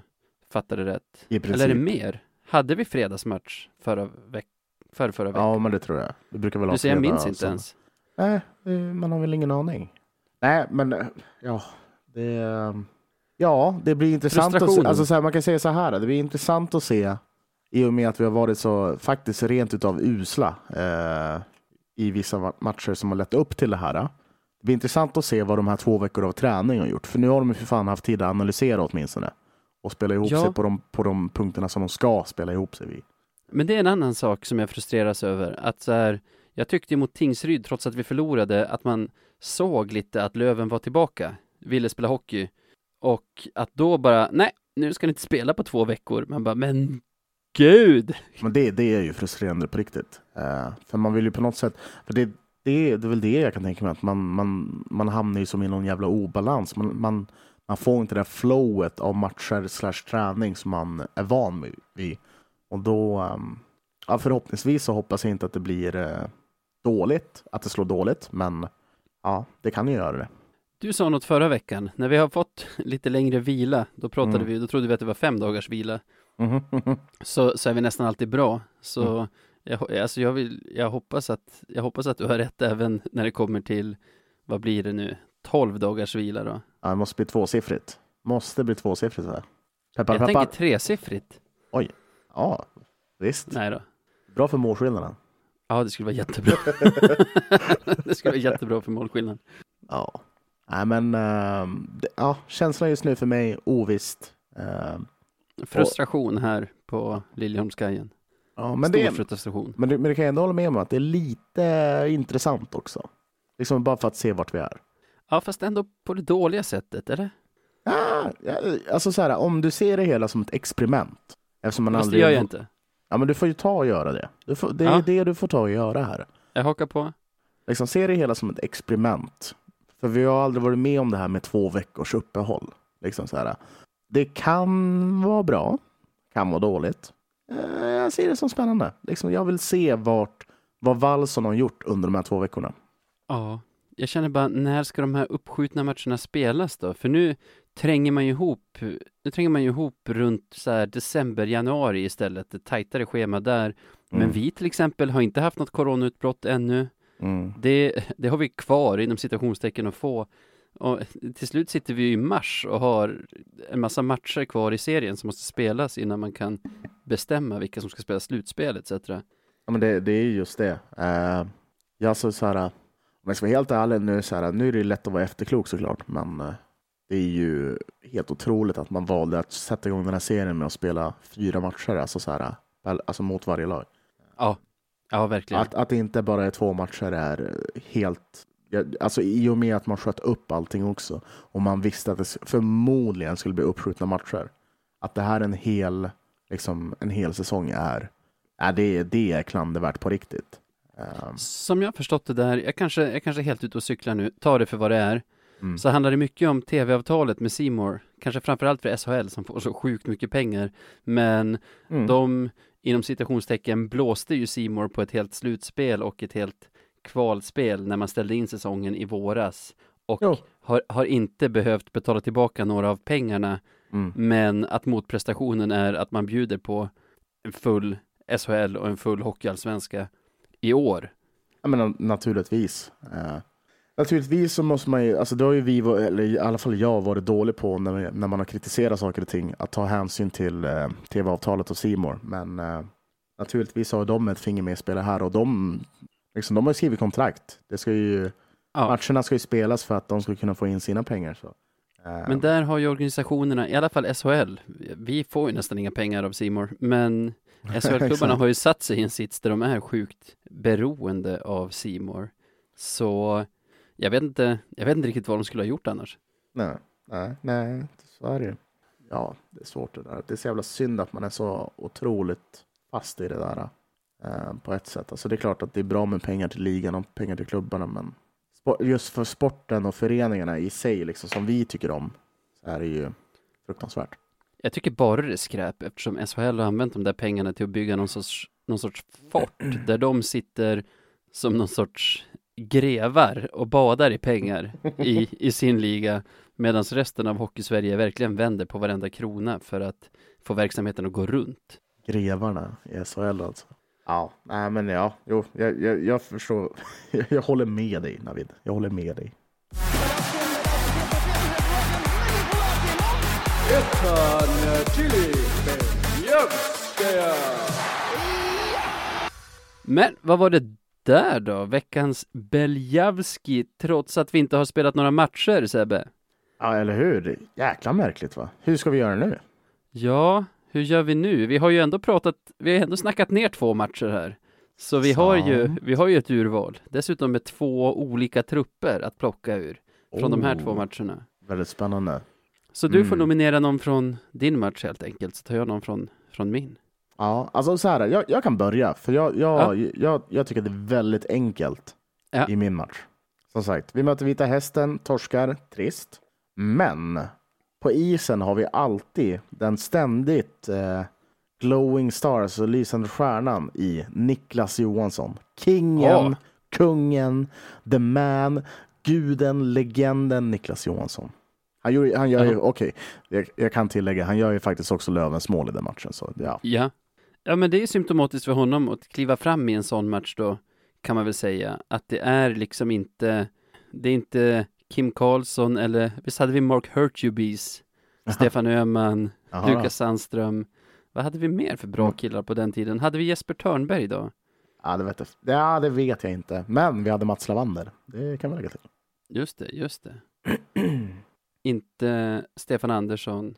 fattar det rätt. Eller är det mer? Hade vi fredagsmatch förra veck för förra veckan? Ja, men det tror jag. Det brukar väl du säger jag minns inte som- ens. Nej, eh, man har väl ingen aning. Nej, men eh, ja, det, eh, ja, det blir intressant att se. Alltså, så här, man kan säga så här, det blir intressant att se i och med att vi har varit så faktiskt rent utav usla eh, i vissa ma- matcher som har lett upp till det här. Det blir intressant att se vad de här två veckor av träning har gjort. För nu har de ju för fan haft tid att analysera åtminstone och spela ihop Ja. sig på de, på de punkterna som de ska spela ihop sig vid. Men det är en annan sak som jag frustreras över, att så här, jag tyckte mot Tingsryd, trots att vi förlorade, att man såg lite att Löven var tillbaka, ville spela hockey, och att då bara, nej, nu ska ni inte spela på två veckor. Man bara, men gud! Men det, det är ju frustrerande på riktigt. uh, för man vill ju på något sätt, för det, det, det är väl det jag kan tänka mig, att man, man, man hamnar ju som i någon jävla obalans. Man, man, man får inte det där flowet av matcher slash träning som man är van vid. Och då, ehm, ja, förhoppningsvis så hoppas jag inte att det blir eh, dåligt, att det slår dåligt, men ja, det kan ju göra det. Du sa något förra veckan, när vi har fått lite längre vila, då pratade Mm. vi, då trodde vi att det var fem dagars vila, Mhm, mhm. så, så är vi nästan alltid bra. Så Mm. jag, alltså jag, vill, jag, hoppas att, jag hoppas att du har rätt även när det kommer till, vad blir det nu, 12 dagars vila då? Ja, det måste bli tvåsiffrigt. Måste bli tvåsiffrigt. Va? Peppar, Jag peppar. tänker tresiffrigt. Ja, visst. Nej då. Bra för målskillnaden. Ja, det skulle vara jättebra. det skulle vara jättebra för målskillnad. Ja, nej men ehm, det, ja, känslan just nu för mig ovisst. Ehm, Frustration här på Liljeholmskajen. ja, men, Stor det, frustration. men, det, men det kan ändå hålla med om att det är lite intressant också. Liksom bara för att se vart vi är. Ja, fast ändå på det dåliga sättet, eller? Ja, alltså så här, om du ser det hela som ett experiment. Eftersom man Fast det aldrig... gör jag inte. Ja, men du får ju ta och göra det. Får, det är Ja. det du får ta och göra här. Jag hakar på. Liksom, se det hela som ett experiment. För vi har aldrig varit med om det här med två veckors uppehåll. Liksom så här, det kan vara bra, kan vara dåligt. Eh, Jag ser det som spännande. Liksom, jag vill se vart, vad Wallson har gjort under de här två veckorna. Ja, jag känner bara, när ska de här uppskjutna matcherna spelas då? För nu tränger man ju ihop, nu tränger man ju ihop runt så här december, januari istället, ett tajtare schema där. Men Mm. vi till exempel har inte haft något coronautbrott ännu. Mm. Det, det har vi kvar inom citationstecken att få. Och till slut sitter vi i mars och har en massa matcher kvar i serien som måste spelas innan man kan bestämma vilka som ska spela slutspel etc. Ja, men det, det är just det. Uh, jag så, så här, om jag ska vara helt ärlig nu, så här, nu är det lätt att vara efterklok såklart, men eh, det är ju helt otroligt att man valde att sätta igång den här serien med att spela fyra matcher, alltså, så här, alltså mot varje lag. Ja, ja verkligen. Att, att det inte bara är två matcher är helt... Alltså i och med att man sköt upp allting också och man visste att det förmodligen skulle bli uppskjutna matcher. Att det här är en hel, liksom, en hel säsong är, är det, det är klandervärt på riktigt. Ehm, Som jag förstått det där, jag kanske, jag kanske är helt ute och cyklar nu, ta det för vad det är, mm. så handlar det mycket om tv-avtalet med Simor. kanske framförallt för SHL som får så sjukt mycket pengar, men Mm. de inom citationstecken blåste ju Simor på ett helt slutspel och ett helt kvalspel när man ställde in säsongen i våras och har, har inte behövt betala tillbaka några av pengarna, Mm. men att motprestationen är att man bjuder på en full SHL och en full hockeyallsvenska i år. Jag menar, naturligtvis. Naturligtvis så måste man ju, alltså det har ju vi, eller i alla fall jag, varit dålig på när, när man har kritiserat saker och ting, att ta hänsyn till eh, tv-avtalet och Simor. Men eh, naturligtvis har de ett finger med i spelet här och de, liksom, de har ju skrivit kontrakt. Det ska ju, Ja. Matcherna ska ju spelas för att de ska kunna få in sina pengar. Så. Eh, Men där har ju organisationerna, i alla fall SHL, vi får ju nästan inga pengar av Simor, men SHL-klubbarna har ju satt sig i en sits där de är sjukt beroende av Simor. Så jag vet inte, jag vet inte riktigt vad de skulle ha gjort annars. Nej, nej, nej, så är det. Ja, det är svårt det där. Det är så jävla synd att man är så otroligt fast i det där. Eh, på ett sätt. Alltså det är klart att det är bra med pengar till ligan och pengar till klubbarna, men just för sporten och föreningarna i sig, liksom, som vi tycker om, så är det ju fruktansvärt. Jag tycker bara det är skräp eftersom SHL har använt de där pengarna till att bygga någon sorts, någon sorts fort där de sitter som någon sorts grevar och badar i pengar i, i sin liga medan resten av Hockeysverige verkligen vänder på varenda krona för att få verksamheten att gå runt. Grevarna i SHL alltså. Ja, nej men ja, jo, jag, jag, jag förstår. Jag, jag håller med dig Navid. Jag håller med dig. Men vad var det där då? Veckans Beljavski, trots att vi inte har spelat några matcher, Sebbe? Ja, eller hur? Jäkla märkligt va? Hur ska vi göra nu? Ja, hur gör vi nu? Vi har ju ändå pratat, vi har ändå snackat ner två matcher här. Så vi har ju, Sant. vi har ju ett urval. Dessutom med två olika trupper att plocka ur från de här två Oh, matcherna. Väldigt spännande. Så du får Mm. nominera någon från din match helt enkelt, så tar jag någon från, från min. Ja, alltså så här, jag, jag kan börja, för jag, jag, Ja. jag, jag tycker det är väldigt enkelt Ja. i min match. Som sagt, vi möter Vita Hästen, torskar, trist. Men på isen har vi alltid den ständigt eh, glowing stars och lysande stjärnan i Niklas Johansson. Kingen, Ja. kungen, the man, guden, legenden Niklas Johansson. Han gör, han gör ju, okej, jag, jag kan tillägga, han gör ju faktiskt också Lövens mål i den matchen. Så ja, Ja. Ja, men det är symptomatiskt för honom att kliva fram i en sån match då, kan man väl säga, att det är liksom inte, det är inte Kim Karlsson eller, visst hade vi Mark Hurtubise, Stefan Öhman. Lukas Sandström, vad hade vi mer för bra killar på den tiden? Hade vi Jesper Törnberg då? Ja, det vet jag. Ja, det vet jag inte. Men vi hade Mats Lavander. Det kan vi lägga till. Just det, just det. Inte Stefan Andersson.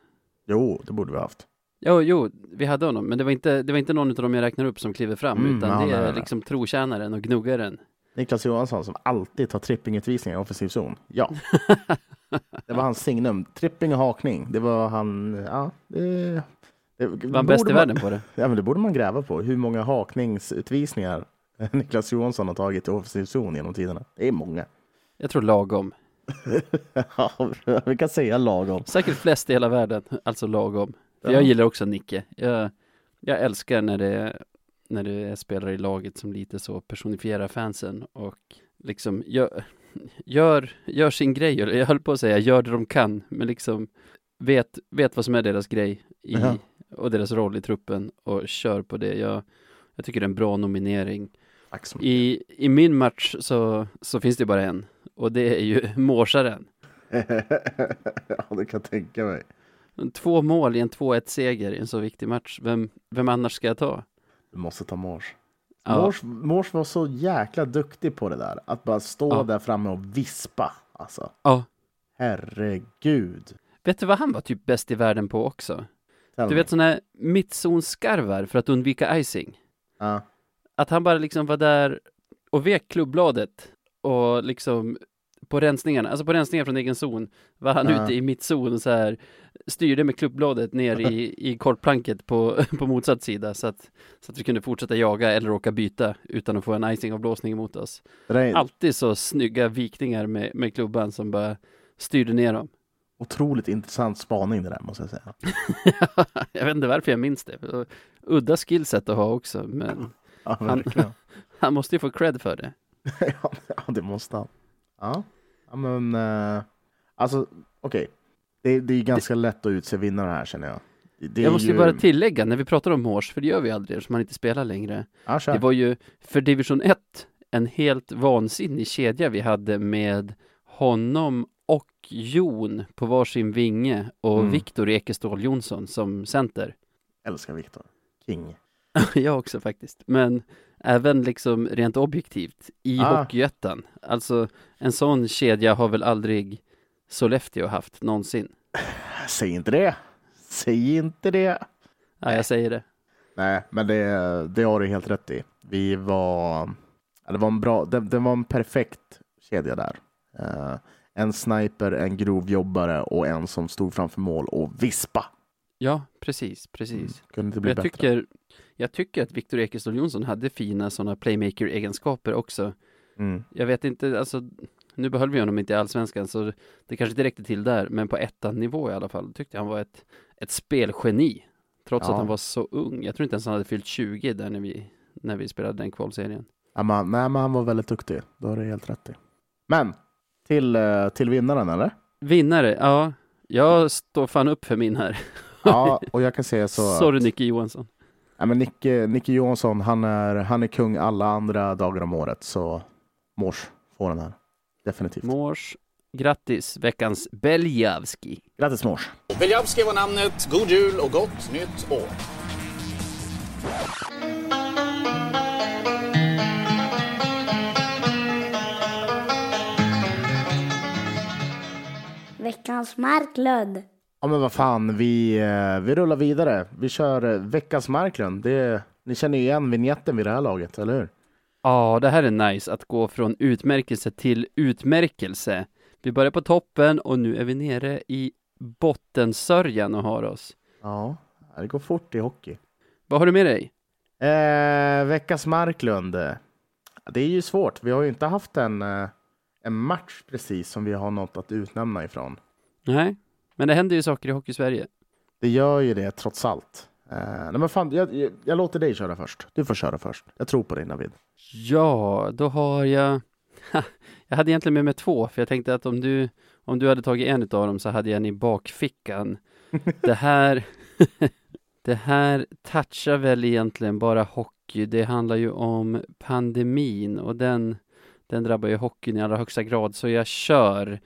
Jo, det borde vi ha haft. Jo, jo, vi hade honom, men det var inte, det var inte någon av dem jag räknar upp som kliver fram, Mm, utan ja, det nej, är nej, nej. liksom trotjänaren och gnuggaren. Niklas Johansson som alltid tar trippingutvisningar i offensiv zon. Ja, det var hans signum. Tripping och hakning. Det var han. Ja, det, det Var han bäst i världen på det? Ja, men det borde man gräva på. Hur många hakningsutvisningar Niklas Johansson har tagit i offensiv zon genom tiderna. Det är många. Jag tror lagom. Ja, vi kan säga lagom. Säkert flest i hela världen, alltså lagom. Ja. jag gillar också Nicke. Jag, jag älskar när det, när det är spelare i laget som lite så personifierar fansen och liksom gör, gör, gör sin grej. Eller Jag höll på att säga gör det de kan, men liksom vet, vet vad som är deras grej i, Ja. och deras roll i truppen och kör på det. Jag, jag tycker det är en bra nominering. I, i min match så, så finns det bara en och det är ju mårsaren. ja, det kan jag tänka mig. Två mål i en 2-1 seger i en så viktig match. Vem, vem annars ska jag ta? Du måste ta Mors. Ja. Mors, Mors var så jäkla duktig på det där. Att bara stå Ja. där framme och vispa. Alltså, Ja. herregud. Vet du vad han var typ bäst i världen på också? Tell Du vet sådana här mittzonskarvar för att undvika icing. Ja. Att han bara liksom var där och vek klubbladet och liksom på rensningarna, alltså på rensningar från egen zon var han Ja. ute i mittzon och så här styrde med klubbladet ner i, i kortplanket på, på motsatt sida så att, så att vi kunde fortsätta jaga eller åka byta utan att få en icingavblåsning emot oss. Är Alltid så snygga vikningar med, med klubban som bara styrde ner dem. otroligt intressant spaning det där måste jag säga. jag vet inte varför jag minns det. Udda skillset att ha också, men Ja, Han- han måste ju få cred för det. ja, det måste han. Ja, ja men eh, alltså okej. Det, det är ganska lätt att utse vinnare här känner jag. Det, jag måste ju bara tillägga, när vi pratar om Mors, för det gör vi aldrig eftersom han inte spelar längre. Kör. Det var ju för division 1 en helt vansinnig kedja vi hade med honom och Jon på varsin vinge och Mm. Viktor Ekeståhl Jonsson som center. Älskar Viktor. King. jag också faktiskt, men även liksom rent objektivt i Ah. Hockeyettan. Alltså en sån kedja har väl aldrig Sollefteå haft någonsin. Säg inte det. Säg inte det. Ja, jag säger det. Nej, men det, det har du helt rätt i. Vi var, det var en bra, det, det var en perfekt kedja där. Eh, en sniper, en grovjobbare och en som stod framför mål och vispa. Ja, precis, precis. Kunde inte bli jag bättre. tycker, jag tycker att Viktor Ekeståhl Jonsson hade fina sådana playmaker-egenskaper också. Mm. Jag vet inte, alltså nu behöll vi honom inte i allsvenskan så det kanske inte räckte till där, men på ettan nivå i alla fall tyckte jag han var ett, ett spelgeni. Trots Ja. att han var så ung. Jag tror inte ens han hade fyllt 20 där när vi, när vi spelade den kvalserien. Ja, men, nej, men han var väldigt duktig. Det har du helt rätt i. Men till, eh, till vinnaren eller? Vinnare, ja. Jag står fan upp för min här. Ja, och jag kan säga så. Sorry Nicke Johansson. Ja, men Nicke, Nicke Johansson, han är, han är kung alla andra dagar om året. Så Mors får den här. Definitivt. Mors, grattis, veckans Beljavski. Grattis Mors. Beljavski var namnet. God jul och gott nytt år. Veckans Marklund. Ja men vad fan, vi, eh, vi rullar vidare. Vi kör eh, veckans Marklund. Det, ni känner ju igen vignetten vid det här laget, eller hur? Ja, det här är nice att gå från utmärkelse till utmärkelse. Vi börjar på toppen och nu är vi nere i bottensörjan och har oss. Ja, det går fort i hockey. Vad har du med dig? Eh, veckans Marklund. Det är ju svårt. Vi har ju inte haft en, eh, en match precis som vi har något att utnämna ifrån. Nej, men det händer ju saker i Hockey-Sverige. Det gör ju det trots allt. Eh, nej men fan, jag, jag, jag låter dig köra först. Du får köra först. Jag tror på dig Navid. Ja, då har jag... Jag hade egentligen med mig två, för jag tänkte att om du, om du hade tagit en utav dem så hade jag en i bakfickan. Det här... Det här touchar väl egentligen bara hockey. Det handlar ju om pandemin och den, den drabbar ju hockeyn i allra högsta grad, så jag kör.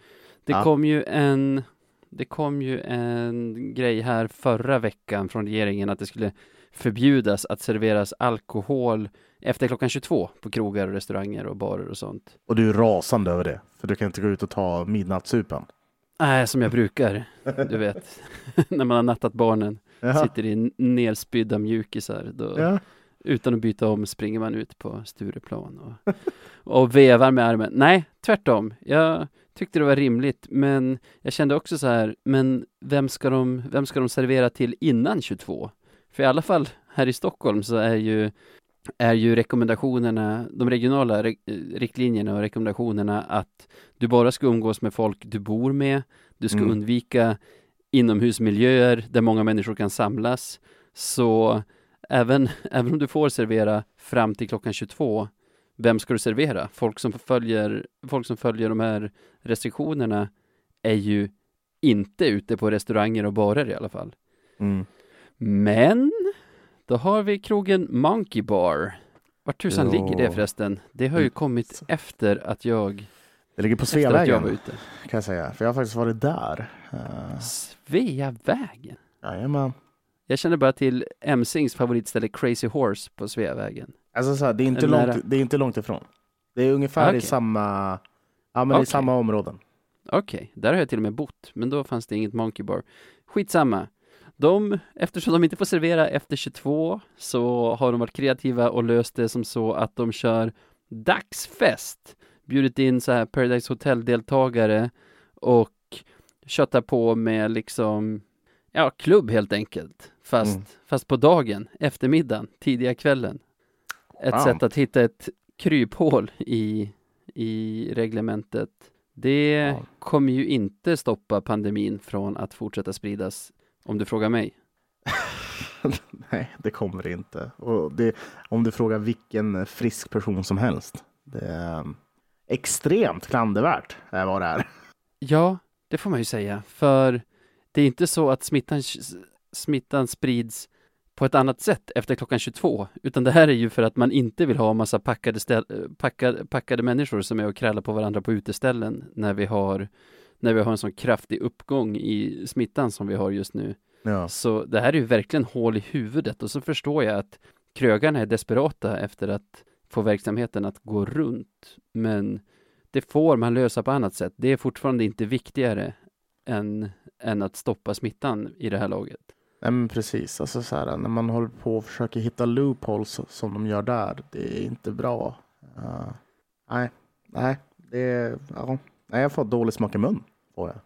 Det Ja. kom ju en det kom ju en grej här förra veckan från regeringen att det skulle förbjudas att serveras alkohol efter klockan 22 på krogar och restauranger och barer och sånt. Och du är rasande över det. För du kan inte gå ut och ta midnattssupan. Nej, som jag brukar, du vet. När man har nattat barnen, Ja. sitter i nerspydda mjukisar. Då, Ja. Utan att byta om springer man ut på Stureplan och, och vevar med armen. Nej, tvärtom. Jag tyckte det var rimligt, men jag kände också så här, men vem ska de, vem ska de servera till innan 22? För i alla fall här i Stockholm så är ju, är ju rekommendationerna, de regionala re, riktlinjerna och rekommendationerna att du bara ska umgås med folk du bor med, du ska Mm. undvika inomhusmiljöer där många människor kan samlas. Så även, även om du får servera fram till klockan 22, vem ska du servera? Folk som följer, folk som följer de här restriktionerna är ju inte ute på restauranger och barer i alla fall. Mm. Men då har vi krogen Monkey Bar. Vart tusan ligger det förresten? Det har ju Mm. kommit efter att jag, Det ligger på jag Sveavägen kan jag säga. För jag har faktiskt varit där. Uh, Sveavägen? jajamän. Jag känner bara till Emsings favoritställe Crazy Horse på Sveavägen. Alltså så här, det, är inte långt, nära? det är inte långt ifrån. Det är ungefär Ah, okej. i samma, ja, men i Okej. samma områden. Okej, där har jag till och med bott, men då fanns det inget Monkey Bar. Skitsamma. De, eftersom de inte får servera efter 22 så har de varit kreativa och löst det som så att de kör dagsfest. Bjudit in så här Paradise Hotel-deltagare och köttar på med liksom, ja, klubb helt enkelt. Fast, Mm. fast på dagen, eftermiddagen, tidiga kvällen. Ett Wow. sätt att hitta ett kryphål i, i reglementet. Det Ja. kommer ju inte stoppa pandemin från att fortsätta spridas, om du frågar mig. Nej, det kommer det inte. Och det, om du frågar vilken frisk person som helst. Det är extremt klandervärt är vad det är. Ja, det får man ju säga, för det är inte så att smittan, smittan sprids på ett annat sätt efter klockan 22, utan det här är ju för att man inte vill ha massa packade, ställ, packade, packade människor som är och krallar på varandra på uteställen när vi har när vi har en sån kraftig uppgång i smittan som vi har just nu. Ja. Så det här är ju verkligen hål i huvudet och så förstår jag att krögarna är desperata efter att få verksamheten att gå runt. Men det får man lösa på annat sätt. Det är fortfarande inte viktigare än, än att stoppa smittan i det här laget. Nej, men precis. Alltså, så här, när man håller på och försöker hitta loopholes som de gör där, det är inte bra. Uh, nej, nej, det är, ja. nej, jag får dålig smak i mun. Får jag.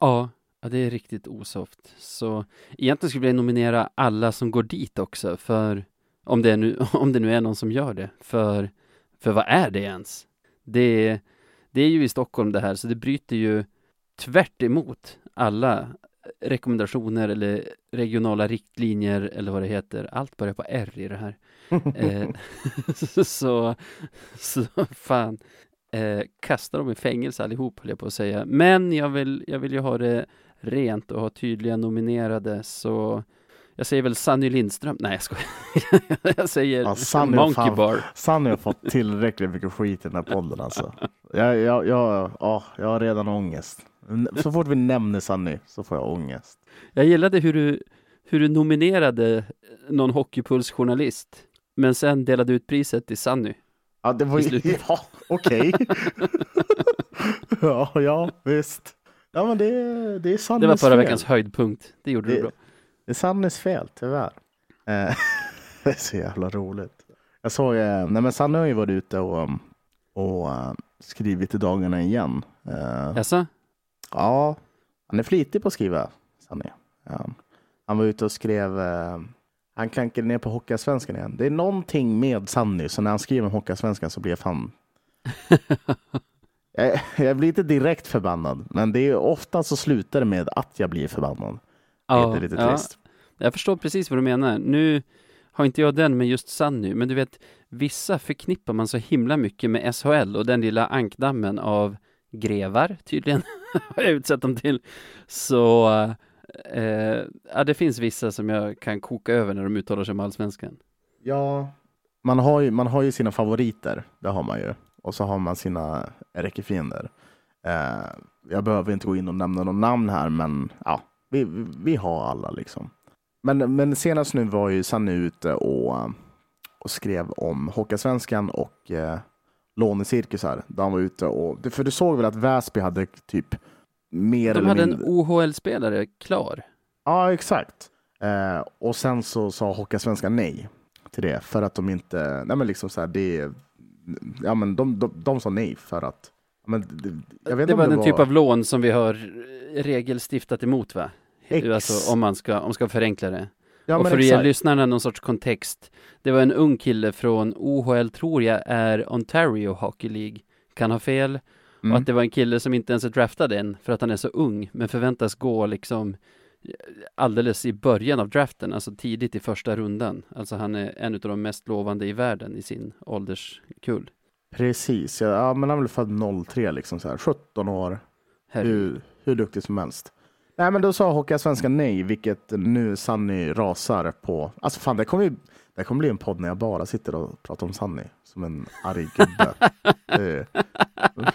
Ja, ja, det är riktigt osoft. Så egentligen skulle jag nominera alla som går dit också, för om det, är nu, om det nu är någon som gör det, för, för vad är det ens? Det, det är ju i Stockholm det här, så det bryter ju tvärt emot alla rekommendationer eller regionala riktlinjer eller vad det heter. Allt börjar på R i det här. eh, så, så fan, eh, kasta dem i fängelse allihop höll jag på att säga. Men jag vill, jag vill ju ha det rent och ha tydliga nominerade så jag säger väl Sanny Lindström. Nej jag skojar. jag säger Ja, Sanny har Monkey fan- Bar. Sanny har fått tillräckligt mycket skit i den här podden alltså. Jag, jag, jag, ja, jag har redan ångest. Så fort vi nämner Sanny så får jag ångest. Jag gillade hur du, hur du nominerade någon Hockeypuls-journalist men sen delade ut priset till Sanny. Ja, det var ju... Ja, okej. ja, ja, visst. Ja, men det, det är Sannys Det var förra fel. veckans höjdpunkt. Det gjorde du Det- bra. Det är Sannys fel, tyvärr. Eh, det är så jävla roligt. Jag såg, eh, nej men Sanny har ju varit ute och, och eh, skrivit i dagarna igen. Eh, Jaså? Ja, han är flitig på att skriva, Sanny. Ja. Han var ute och skrev, eh, han klankade ner på Hockeyallsvenskan igen. Det är någonting med Sanny, så när han skriver om Hockeyallsvenskan så blir jag fan... jag, jag blir inte direkt förbannad, men det är ofta så slutar det med att jag blir förbannad. Ja, det är lite ja. trist. Jag förstår precis vad du menar. Nu har inte jag den med just Sanny, men du vet, vissa förknippar man så himla mycket med SHL och den lilla ankdammen av grevar, tydligen, har jag utsett dem till. Så, eh, ja, det finns vissa som jag kan koka över när de uttalar sig om allsvenskan. Ja, man har, ju, man har ju sina favoriter, det har man ju. Och så har man sina ärkefiender. Eh, jag behöver inte gå in och nämna någon namn här, men ja, vi, vi har alla liksom. Men, men senast nu var ju Sanny ute och, och skrev om Hockeysvenskan och eh, lånecirkusar. Där han var ute och, för du såg väl att Väsby hade typ mer De eller hade mindre... en OHL-spelare klar. Ja, exakt. Eh, och sen så sa Hockeyallsvenskan nej till det för att de inte, nej men liksom så här, det, ja men de, de, de sa nej för att, men, det, jag vet Det inte var om den det typ av lån som vi har regelstiftat emot va? Ex. Alltså om man ska, om man ska förenkla det. Ja, och för att ge lyssnarna någon sorts kontext. Det var en ung kille från OHL tror jag är Ontario Hockey League. Kan ha fel. Mm. Och att det var en kille som inte ens är draftad än för att han är så ung. Men förväntas gå liksom alldeles i början av draften, alltså tidigt i första rundan. Alltså han är en av de mest lovande i världen i sin ålderskull. Precis, ja, men han är väl född 03 liksom så här, 17 år, hur, hur duktig som helst. Nej men då sa Hockeyallsvenskan nej, vilket nu Sanny rasar på. Alltså fan, det kommer ju det kommer bli en podd när jag bara sitter och pratar om Sanny som en arg gubbe. det,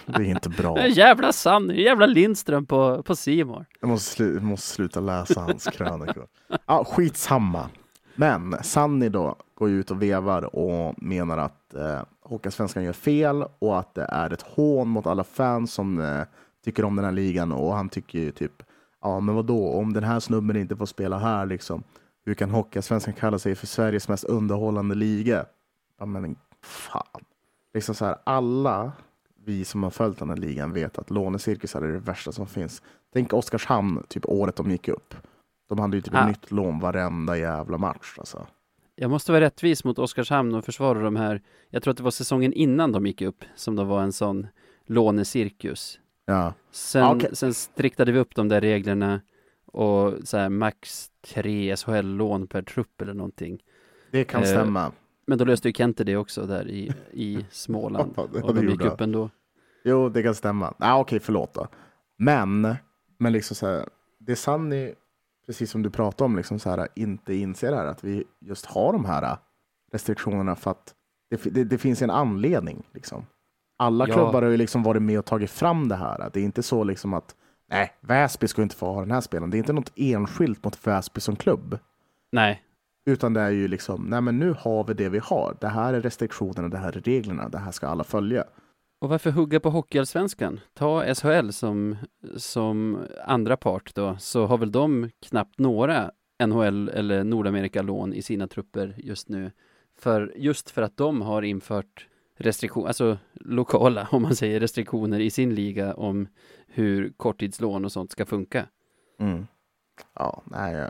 det är inte bra. Jävla Sanny, jävla Lindström på, på Simor. Jag måste, slu måste sluta läsa hans krönikor. Ja, skitsamma. Men Sanny då går ju ut och vevar och menar att eh, Hockeyallsvenskan gör fel och att det är ett hån mot alla fans som eh, tycker om den här ligan och han tycker ju typ, ja men vad då om den här snubben inte får spela här liksom, hur kan Hockeyallsvenskan kalla sig för Sveriges mest underhållande liga? Ja men fan. Liksom så här, alla vi som har följt den här ligan vet att lånecirkusar är det värsta som finns. Tänk Oskarshamn, typ året de gick upp. De hade ju typ Ah. ett nytt lån varenda jävla match. Alltså. Jag måste vara rättvis mot Oskarshamn och försvara de här. Jag tror att det var säsongen innan de gick upp som det var en sån lånecirkus. Ja. Sen, Ah, okej. sen striktade vi upp de där reglerna och så här max tre SHL-lån per trupp eller någonting. Det kan Eh, stämma. Men då löste ju Kente det också där i, i Småland. Ja, det- och de gick upp ändå. Jo, det kan stämma. Ah, Okej, förlåt då. Men, men liksom så här, det Sanny, precis som du pratade om, liksom så här, inte inser här att vi just har de här restriktionerna för att det, det, det finns en anledning. Liksom. Alla Ja. klubbar har ju liksom varit med och tagit fram det här. Det är inte så liksom att nej, Väsby ska inte få ha den här spelaren. Det är inte något enskilt mot Väsby som klubb. Nej, Utan det är ju liksom, nej men nu har vi det vi har. Det här är restriktionerna, det här är reglerna, det här ska alla följa. och varför hugga på Hockeyallsvenskan? Ta SHL som, som andra part då, så har väl de knappt några NHL eller Nordamerika-lån i sina trupper just nu. För, just för att de har infört restriktioner, alltså lokala, om man säger restriktioner i sin liga om hur korttidslån och sånt ska funka. Mm. Ja, nej,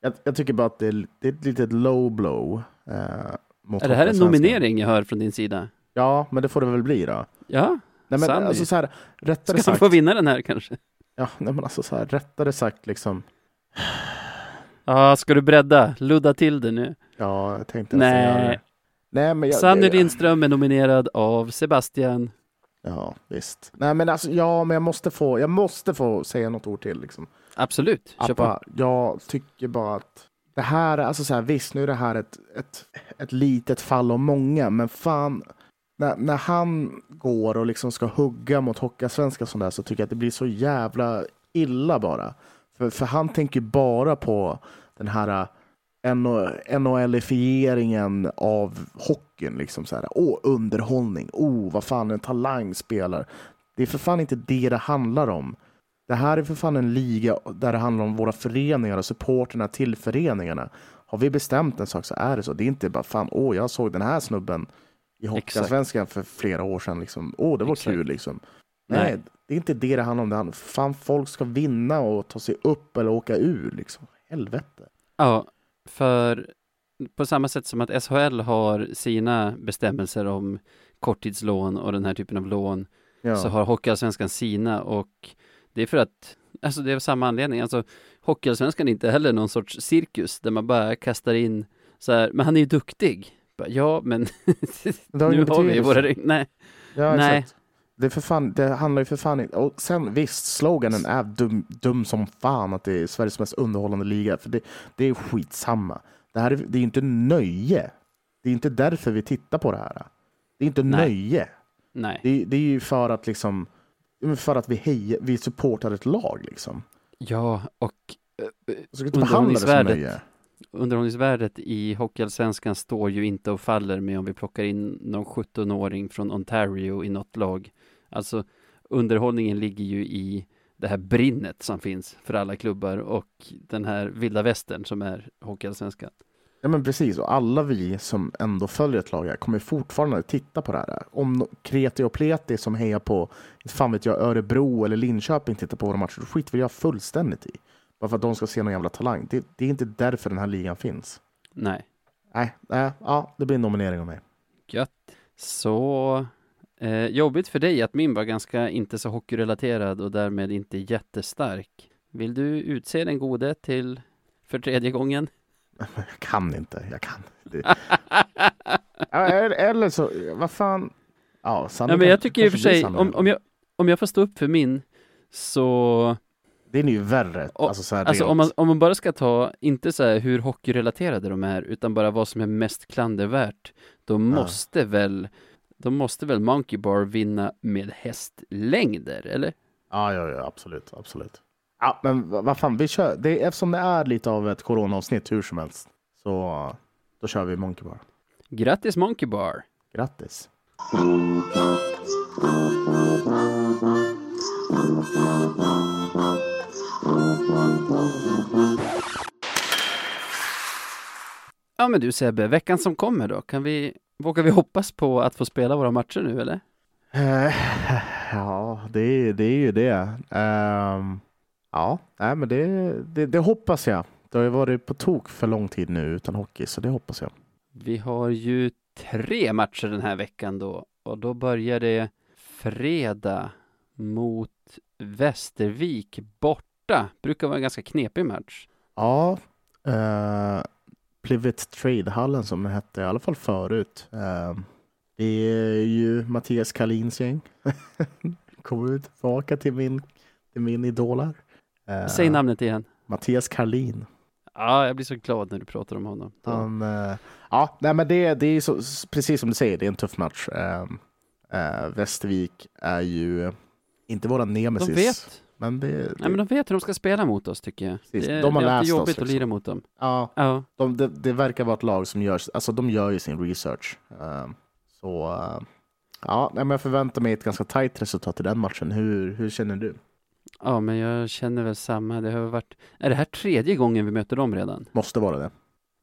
jag, jag, tycker bara att det är, det är ett litet low blow. Eh, mot Är det här en nominering jag hör från din sida? Ja, men det får det väl bli då. Ja, Nej, men, alltså, så här, rättare ska han sagt, få vinna den här kanske? Ja, nej, men alltså så här, rättare sagt liksom. Ja, ska du bredda? Ludda till det nu. Ja, jag tänkte nästan göra det. Nej, men jag, Sanny Lindström är nominerad av Sebastian. Ja, visst. Nej, men alltså, ja, men jag måste få, jag måste få säga något ord till liksom. Absolut, kör på. Jag tycker bara att det här, är- alltså så här, visst nu är det här ett, ett, ett litet fall av många, men fan, när, när han går och liksom ska hugga mot Hockeyallsvenskan sånt där så tycker jag att det blir så jävla illa bara. För, för han tänker bara på den här NHL-ifieringen av hockeyn. Liksom så här. Åh, underhållning. Oh, vad fan en talang spelar. Det är för fan inte det det handlar om. Det här är för fan en liga där det handlar om våra föreningar och supporterna till föreningarna. Har vi bestämt en sak så är det så. Det är inte bara fan, åh, jag såg den här snubben i Hockeyallsvenskan för flera år sedan. Liksom. Åh, det var Exakt. kul liksom. Nej. Nej, det är inte det det handlar om. Det handlar, fan, folk ska vinna och ta sig upp eller åka ur liksom. Helvete. Ja, för på samma sätt som att SHL har sina bestämmelser om korttidslån och den här typen av lån Ja. så har Hockeyallsvenskan sina och det är för att, alltså det är av samma anledning, alltså Hockeyallsvenskan är inte heller någon sorts cirkus där man bara kastar in så här, men han är ju duktig. Ja, men nu har vi betydelse. våra. Nej, Ja, Nej. exakt. Det, är för fan, det handlar ju för fan inte... Och sen visst, sloganen är dum, dum som fan att det är Sveriges mest underhållande liga. För det, det är skitsamma. Det här är, det är inte nöje. Det är inte därför vi tittar på det här. Det är inte Nej. nöje. nej. Det, det är ju för att liksom för att vi, hejar, vi supportar ett lag. Liksom. Ja, och eh, Så ska inte behandla det som nöje underhållningsvärdet i Hockeyallsvenskan står ju inte och faller med om vi plockar in någon 17-åring från Ontario i något lag. Alltså underhållningen ligger ju i det här brinnet som finns för alla klubbar och den här vilda västern som är Hockeyallsvenskan. Ja men precis, och alla vi som ändå följer ett lag här kommer fortfarande titta på det här. Om Kreti och Pleti som hejar på, inte fan vet jag, Örebro eller Linköping tittar på våra matcher, då skiter väl jag fullständigt i. Bara för att de ska se någon jävla talang. Det, det är inte därför den här ligan finns. Nej, Nej, nej, ja, det blir en nominering av mig. gött. Så eh, jobbigt för dig att min var ganska inte så hockeyrelaterad och därmed inte jättestark. Vill du utse den gode till för tredje gången? Jag kan inte, jag kan. Ja, eller, så, vad fan. Ja, Sanne Nej, men jag tycker i och för sig, om, om, jag, om jag får stå upp för min, så Det är ju värre. Och- alltså så Alltså om man, om man bara ska ta, inte så här hur hockeyrelaterade de är, utan bara vad som är mest klandervärt, då måste väl, då måste väl Monkey Bar vinna med hästlängder, eller? Ja, ja, ja, absolut, absolut. Ja, men vad vad fan, vi kör. Det, är- eftersom det är lite av ett coronaavsnitt hur som helst, så då kör vi Monkey Bar. Grattis Monkey Bar! Grattis! Ja men du Sebbe, veckan som kommer då, kan vi, vågar vi hoppas på att få spela våra matcher nu eller? Eh, ja, det, det är ju det. Ehm, ja, nej, men det, det, det hoppas jag. Det har ju varit på tok för lång tid nu utan hockey, så det hoppas jag. Vi har ju tre matcher den här veckan då, och då börjar det fredag mot Västervik borta. Brukar vara en ganska knepig match. Ja, uh, Plivet Trade-hallen som den hette, i alla fall förut. Eh, det är ju Mattias Kalins gäng. Kom ut tillbaka till min, till min idolar. Eh, Säg namnet igen. Mattias Karlin. Ja, jag blir så glad när du pratar om honom. Då- Han, eh, ja, nej, men det, det är så, precis som du säger, det är en tuff match. Eh, eh, Västervik är ju inte våra De nemesis. vet, Men det, det, nej, men de vet hur de ska spela mot oss tycker jag. Precis, Det de har det är läst oss, jobbigt att liksom. lira mot dem. ja, Ja, de, det, det verkar vara ett lag som gör, alltså de gör ju sin research. Eh, så eh, ja, men jag förväntar mig ett ganska tajt resultat i den matchen. Hur, hur känner du? ja, men jag känner väl samma. Det har varit, är det här tredje gången vi möter dem redan? Måste vara det.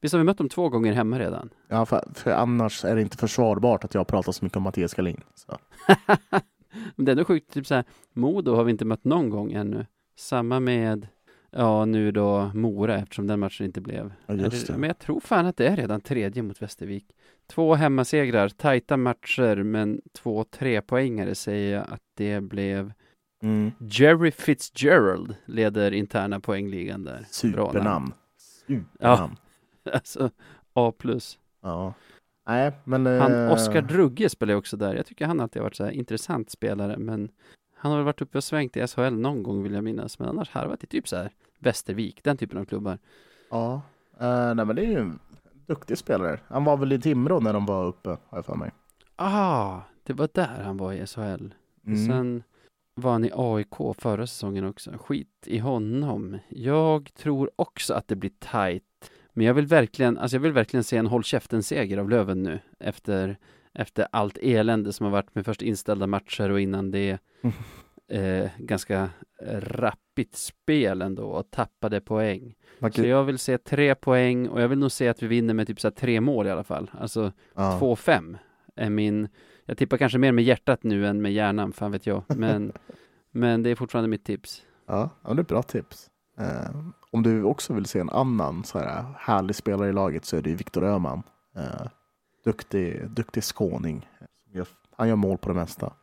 Visst har vi mött dem två gånger hemma redan? Ja, för, för annars är det inte försvarbart att jag pratar så mycket om Mattias Kalin. Men det är ändå sjukt, typ så här, Modo har vi inte mött någon gång ännu. Samma med, ja nu då Mora eftersom den matchen inte blev. Ja, just det, men jag tror fan att det är redan tredje mot Västervik. Två hemmasegrar, tajta matcher, men två trepoängare säger jag att det blev Mm. Jerry Fitzgerald leder interna poängligan där. Supernamn. Supernamn. Alltså A plus. Ja. Nej, men... Han, eh, Oskar Drugge spelar ju också där. Jag tycker han alltid har varit så här intressant spelare, men han har väl varit uppe och svängt i SHL någon gång vill jag minnas, men annars harvat i typ så här Västervik, den typen av klubbar. Ja. Eh, nej, men det är ju en duktig spelare. Han var väl i Timrå när de var uppe, har jag för mig. Ah, det var där han var i SHL. Mm. Sen var han i AIK förra säsongen också. Skit i honom. Jag tror också att det blir tight. Men jag vill verkligen, alltså jag vill verkligen se en håll käften-seger av Löven nu. Efter, efter allt elände som har varit med först inställda matcher och innan det eh, ganska rappigt spel ändå och tappade poäng. Man Så jag vill se tre poäng och jag vill nog se att vi vinner med typ så tre mål i alla fall. Alltså ja. 2-5 är min, jag tippar kanske mer med hjärtat nu än med hjärnan, fan vet jag. Men, men det är fortfarande mitt tips. Ja, ja, det är ett bra tips. Eh, om du också vill se en annan så här härlig spelare i laget så är det ju Viktor Öhman. Eh, duktig, duktig skåning. Han gör mål på det mesta.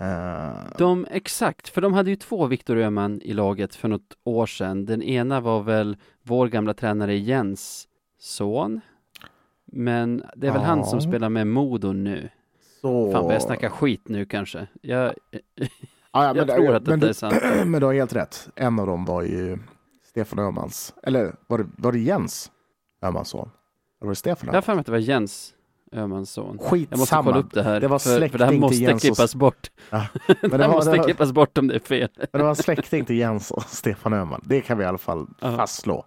Eh, De, exakt, för de hade ju två Viktor Öhman i laget för något år sedan. Den ena var väl vår gamla tränare Jens son. Men det är väl han som Ja. spelar med Modo nu. så... Fan vad jag snackar skit nu kanske. Jag, Ja, ja, jag men, tror att du, är sant. men du har helt rätt. En av dem var ju Stefan Öhmans. Eller var det, var det Jens Öhmans son? Eller var det Stefan? jag har för mig att det var Jens Öhmans son. Skitsamma. Jag måste kolla upp det här. Det var för, för det här släkting måste Jens och- klippas bort. Ja. det Men här det var, måste det var, klippas bort om det är fel. men det var släkting till Jens och Stefan Öhman. Det kan vi i alla fall Ja. fastslå.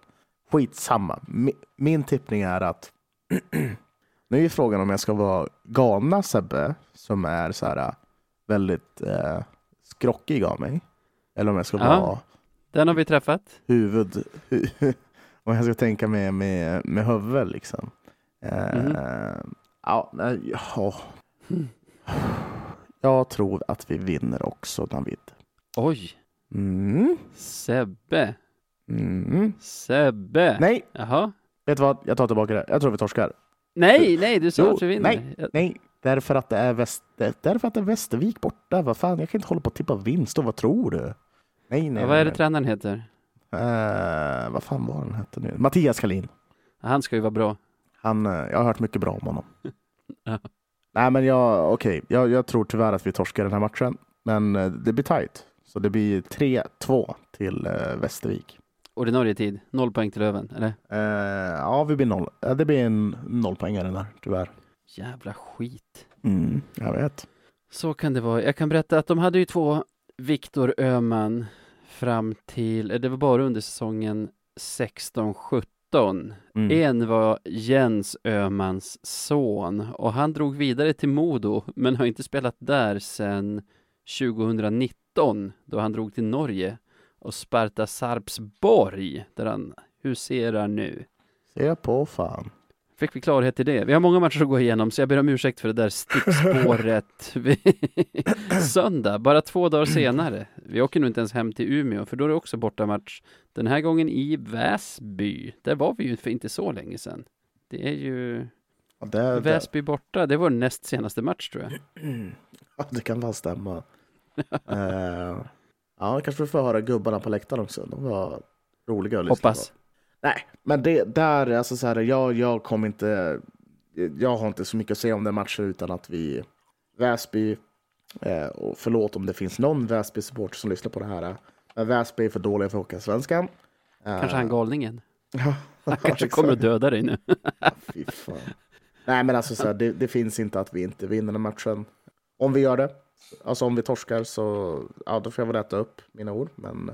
Skitsamma. Mi- Min tippning är att nu är ju frågan om jag ska vara galna Sebbe som är så här väldigt eh, skrockig av mig. Eller om jag ska vara Den har vi träffat. huvud... om jag ska tänka med, med, med huvudet liksom. Eh, Mhm. Ja, ja. Jag tror att vi vinner också David. Oj, Mm. Sebbe. Mm. Sebbe. Nej, Jaha. vet du vad? Jag tar tillbaka det. Jag tror vi torskar. Nej, nej, du sa Jo, att vi vinner. nej. Jag- Nej, därför att det är, väst, därför att det är Västervik borta. Vad fan, jag kan inte hålla på att tippa vinst. Och vad tror du? Nej, nej, Ja, vad är det tränaren heter? Eh, vad fan var den hette nu? Mattias Kalin. Han ska ju vara bra. Han, eh, jag har hört mycket bra om honom. Ja. Nej, men jag, okej, jag, jag tror tyvärr att vi torskar den här matchen. Men eh, det blir tight. Så det blir 3-2 till eh, Västervik. Ordinarie tid, noll poäng till Löven, eller? Eh, ja, vi blir noll. Ja, det blir en nollpoängare där, tyvärr. Jävla skit. Mm, jag vet. Så kan det vara. Jag kan berätta att de hade ju två Viktor Öhman fram till, eh, det var bara under säsongen 16-17. Mm. En var Jens Öhmans son och han drog vidare till Modo men har inte spelat där sedan 2019 då han drog till Norge och Sparta Sarpsborg där han huserar nu. Se på fan. Fick vi klarhet i det. Vi har många matcher att gå igenom så jag ber om ursäkt för det där stickspåret söndag, bara två dagar senare. Vi åker nog inte ens hem till Umeå för då är det också bortamatch. Den här gången i Väsby. Där var vi ju för inte så länge sedan. Det är ju Ja, det, det, Väsby borta. Det var näst senaste match tror jag. ja, det kan väl stämma. eh, ja, kanske vi får höra gubbarna på läktaren också. De var roliga att lyssna Hoppas. Nej, men det där, alltså så här, jag, jag kommer inte, jag har inte så mycket att säga om den matchen utan att vi, Väsby, eh, och förlåt om det finns någon Väsby-supporter som lyssnar på det här, men Väsby är för dåliga för att åka svenskan. Eh, Kanske han galningen. Ja, Han kanske kommer att döda dig nu. Fy fan. Nej, men alltså så här, det, det finns inte att vi inte vinner den matchen. Om vi gör det, alltså om vi torskar så, ja, då får jag väl äta upp mina ord. Men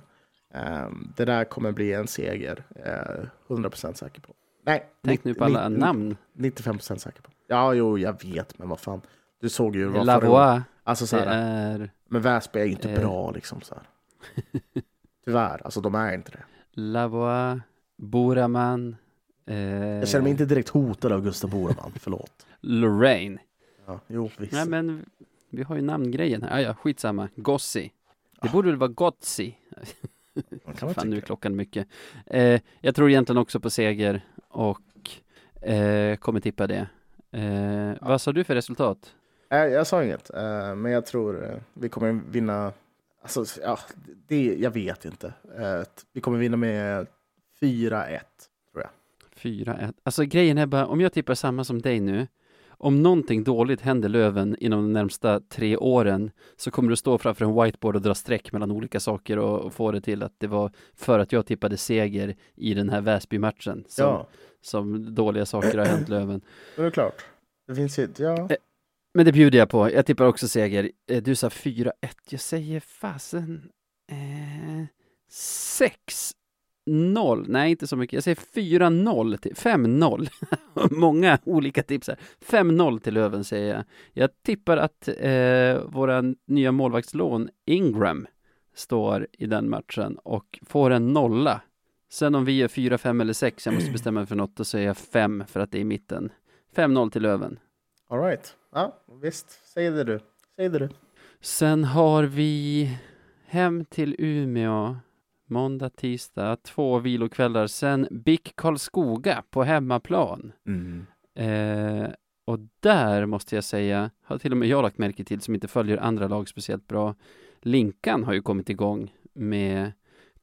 det där kommer bli en seger, eh, 100% säker på. Nej, Tänk nu på alla namn. 95% säker på. Ja, jo, jag vet, men vad fan. Du såg ju vad Lavois. Alltså så här, är men Väsby är inte eh. bra liksom så här. Tyvärr, alltså de är inte det. Lavois. Boraman. Eh, Jag känner mig inte direkt hotad av Gustav Boreman, förlåt. Lorraine. Ja, jo, visst. Nej men vi har ju namngrejen här. Ah, ja, skitsamma. Gossi. Det borde väl vara Gotsi? Fan nu är klockan mycket. Eh, jag tror egentligen också på seger och eh, kommer tippa det. Eh, Vad sa du för resultat? Nej, jag sa inget, eh, men jag tror eh, vi kommer vinna. Alltså, ja, det, jag vet inte. Vi kommer vinna med 4-1, tror jag. 4-1. Alltså grejen är bara, om jag tippar samma som dig nu, om någonting dåligt händer Löven inom de närmsta tre åren så kommer du stå framför en whiteboard och dra streck mellan olika saker och, och få det till att det var för att jag tippade seger i den här Väsby-matchen som, Ja, som dåliga saker har hänt Löven. det är klart. Det finns ju, ja. Eh, Men det bjuder jag på. Jag tippar också seger. Eh, Du sa 4-1. Jag säger fasen eh, 6-0. Nej, inte så mycket. Jag säger 4-0 till 5-0. Många olika tips här. 5-0 till Löven säger jag. Jag tippar att eh, våra nya målvaktslån Ingram står i den matchen och får en nolla. Sen om vi är 4, 5 eller 6, jag måste bestämma mig för något, då säger jag 5 för att det är i mitten. 5-0 till Löven. All right. Ja, visst. Säg det du. Säg det du. Sen har vi hem till Umeå måndag, tisdag, två vilokvällar. Sen BIK Karlskoga på hemmaplan. Mm. Eh, och där måste jag säga, har till och med jag lagt märke till som inte följer andra lag speciellt bra. Linkan har ju kommit igång med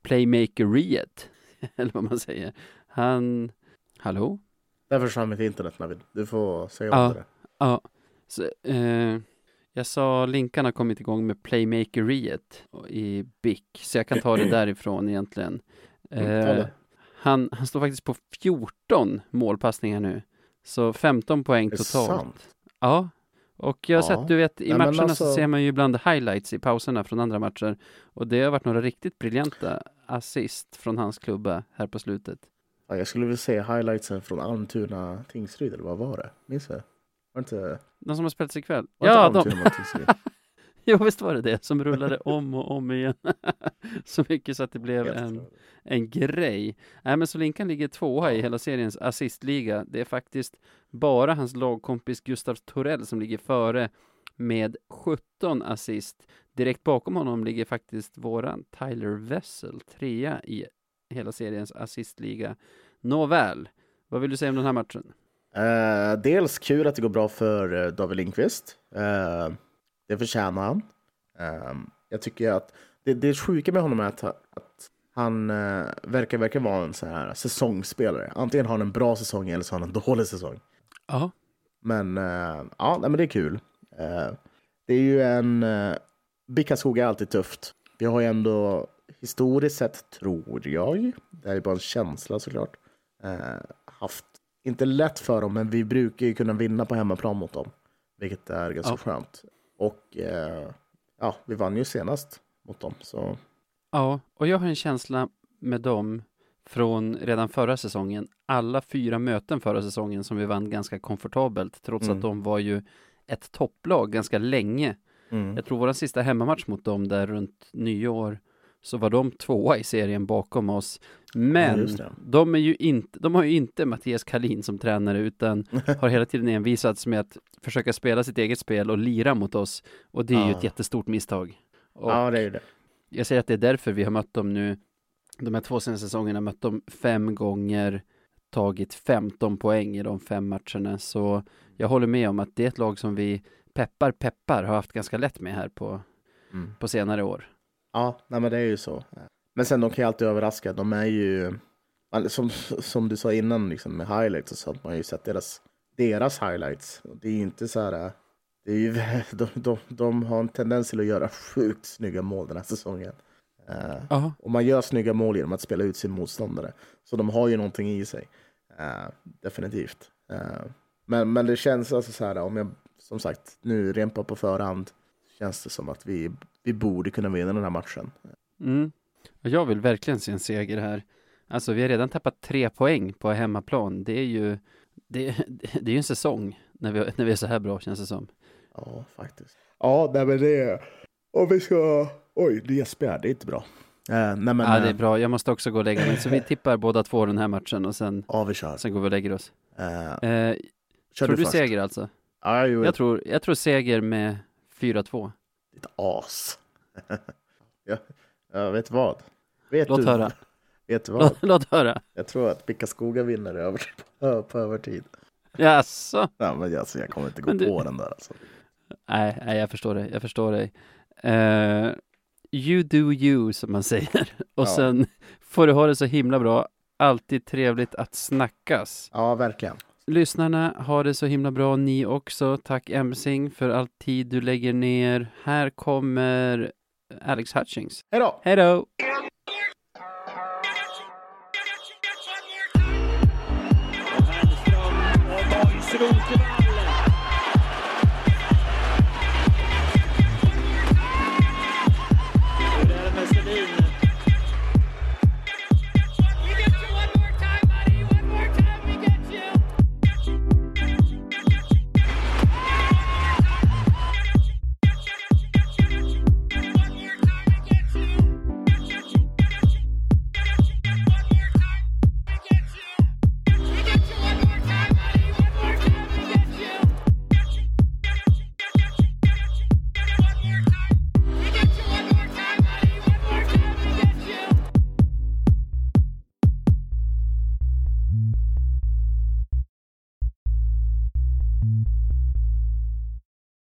playmakeriet, eller vad man säger. Han, hallå? Där försvann mitt internet Navid. Du får säga Ja. om det. Ja, så, eh, jag sa Linkan har kommit igång med playmakeriet i BIK, så jag kan ta det därifrån egentligen. Mm, Eh, han, han står faktiskt på 14 målpassningar nu, så 15 poäng totalt. sant? Ja, och jag har Ja. sett, du vet, i Nej, matcherna alltså- så ser man ju ibland highlights i pauserna från andra matcher. Och det har varit några riktigt briljanta assist från hans klubba här på slutet. Ja, jag skulle vilja se highlightsen från Almtuna Tingsryd, eller vad var det? Minns du? Var inte, De som har spelats ikväll? Ja, de, jo visst var det det, som rullade om och om igen. så mycket så att det blev Helt en, en grej. Nej men så Linkan ligger tvåa i hela seriens assistliga. Det är faktiskt bara hans lagkompis Gustav Torell som ligger före med 17 assist. Direkt bakom honom ligger faktiskt våran Tyler Wessel, trea i hela seriens assistliga. Nåväl, vad vill du säga om den här matchen? Eh, dels kul att det går bra för eh, David Lindqvist. Eh, det förtjänar han. Eh, jag tycker att det, det sjuka med honom är att, att han verkar verkligen vara en så här säsongsspelare. Antingen har han en bra säsong eller så har han en dålig säsong. Ja, Men ja, nej, men det är kul. Det är ju en... Uh, Bickaskog är alltid tufft. Vi har ju ändå historiskt sett, tror jag, det här är bara en känsla såklart, haft, inte lätt för dem, men vi brukar ju kunna vinna på hemmaplan mot dem. Vilket är ganska Ja. skönt. Och eh, ja, vi vann ju senast mot dem. Så Ja, och jag har en känsla med dem från redan förra säsongen. Alla fyra möten förra säsongen som vi vann ganska komfortabelt, trots Mm. att de var ju ett topplag ganska länge. mm. Jag tror vår sista hemmamatch mot dem där runt nyår så var de tvåa i serien bakom oss. Ja, Men det. de, är ju inte, de har ju inte Mattias Kalin som tränare utan har hela tiden envisats med att försöka spela sitt eget spel och lira mot oss. Och det är ju Ja. ett jättestort misstag. Och ja, det är ju det. jag säger att det är därför vi har mött dem nu. De här två senaste säsongerna mött dem fem gånger, tagit 15 poäng i de fem matcherna. Så jag håller med om att det är ett lag som vi peppar peppar har haft ganska lätt med här på, Mm. på senare år. Ja, nej, men det är ju så. Men sen de kan ju alltid överraska. De är ju, som, som du sa innan liksom, med highlights och sånt, man har ju sett deras, deras highlights. Det är ju inte så här, det är ju, de, de, de har en tendens till att göra sjukt snygga mål den här säsongen. Ja, och man gör snygga mål genom att spela ut sin motståndare. Så de har ju någonting i sig. Eh, definitivt. Eh, men, men det känns alltså så här, om jag som sagt nu rempar på förhand, känns det som att vi, vi borde kunna vinna den här matchen. mm. Och jag vill verkligen se en seger här. Alltså vi har redan tappat tre poäng på hemmaplan. Det är ju, det, det är ju en säsong när vi, när vi är så här bra känns det som. Ja, faktiskt. Ja, nej men det är... Om vi ska... Oj, det gäspar jag. Det är inte bra. Eh, nej men... ja, det är eh, bra. Jag måste också gå och lägga mig. Så vi tippar båda två den här matchen och sen, Ja, vi kör. sen går vi och lägger oss. Eh, Eh, kör tror du först. seger alltså? Ja, jo, Jag tror, jag tror seger med 4-2. Ditt as. ja, jag vet vad. Vet Låt du, höra. Vet du vad? Låt, låt höra. Jag tror att Pickaskoga vinner över, på, övertid. Jaså? Ja, men alltså, jag kommer inte gå du- på den där alltså. Nej, nej, jag förstår dig. Jag förstår dig. Eh, you do you som man säger. Och Ja. sen får du ha det så himla bra. Alltid trevligt att snackas. Ja, verkligen. Lyssnarna har det så himla bra, ni också. Tack Emsing för all tid du lägger ner. Här kommer Alex Hutchings. Hej då! Hej då!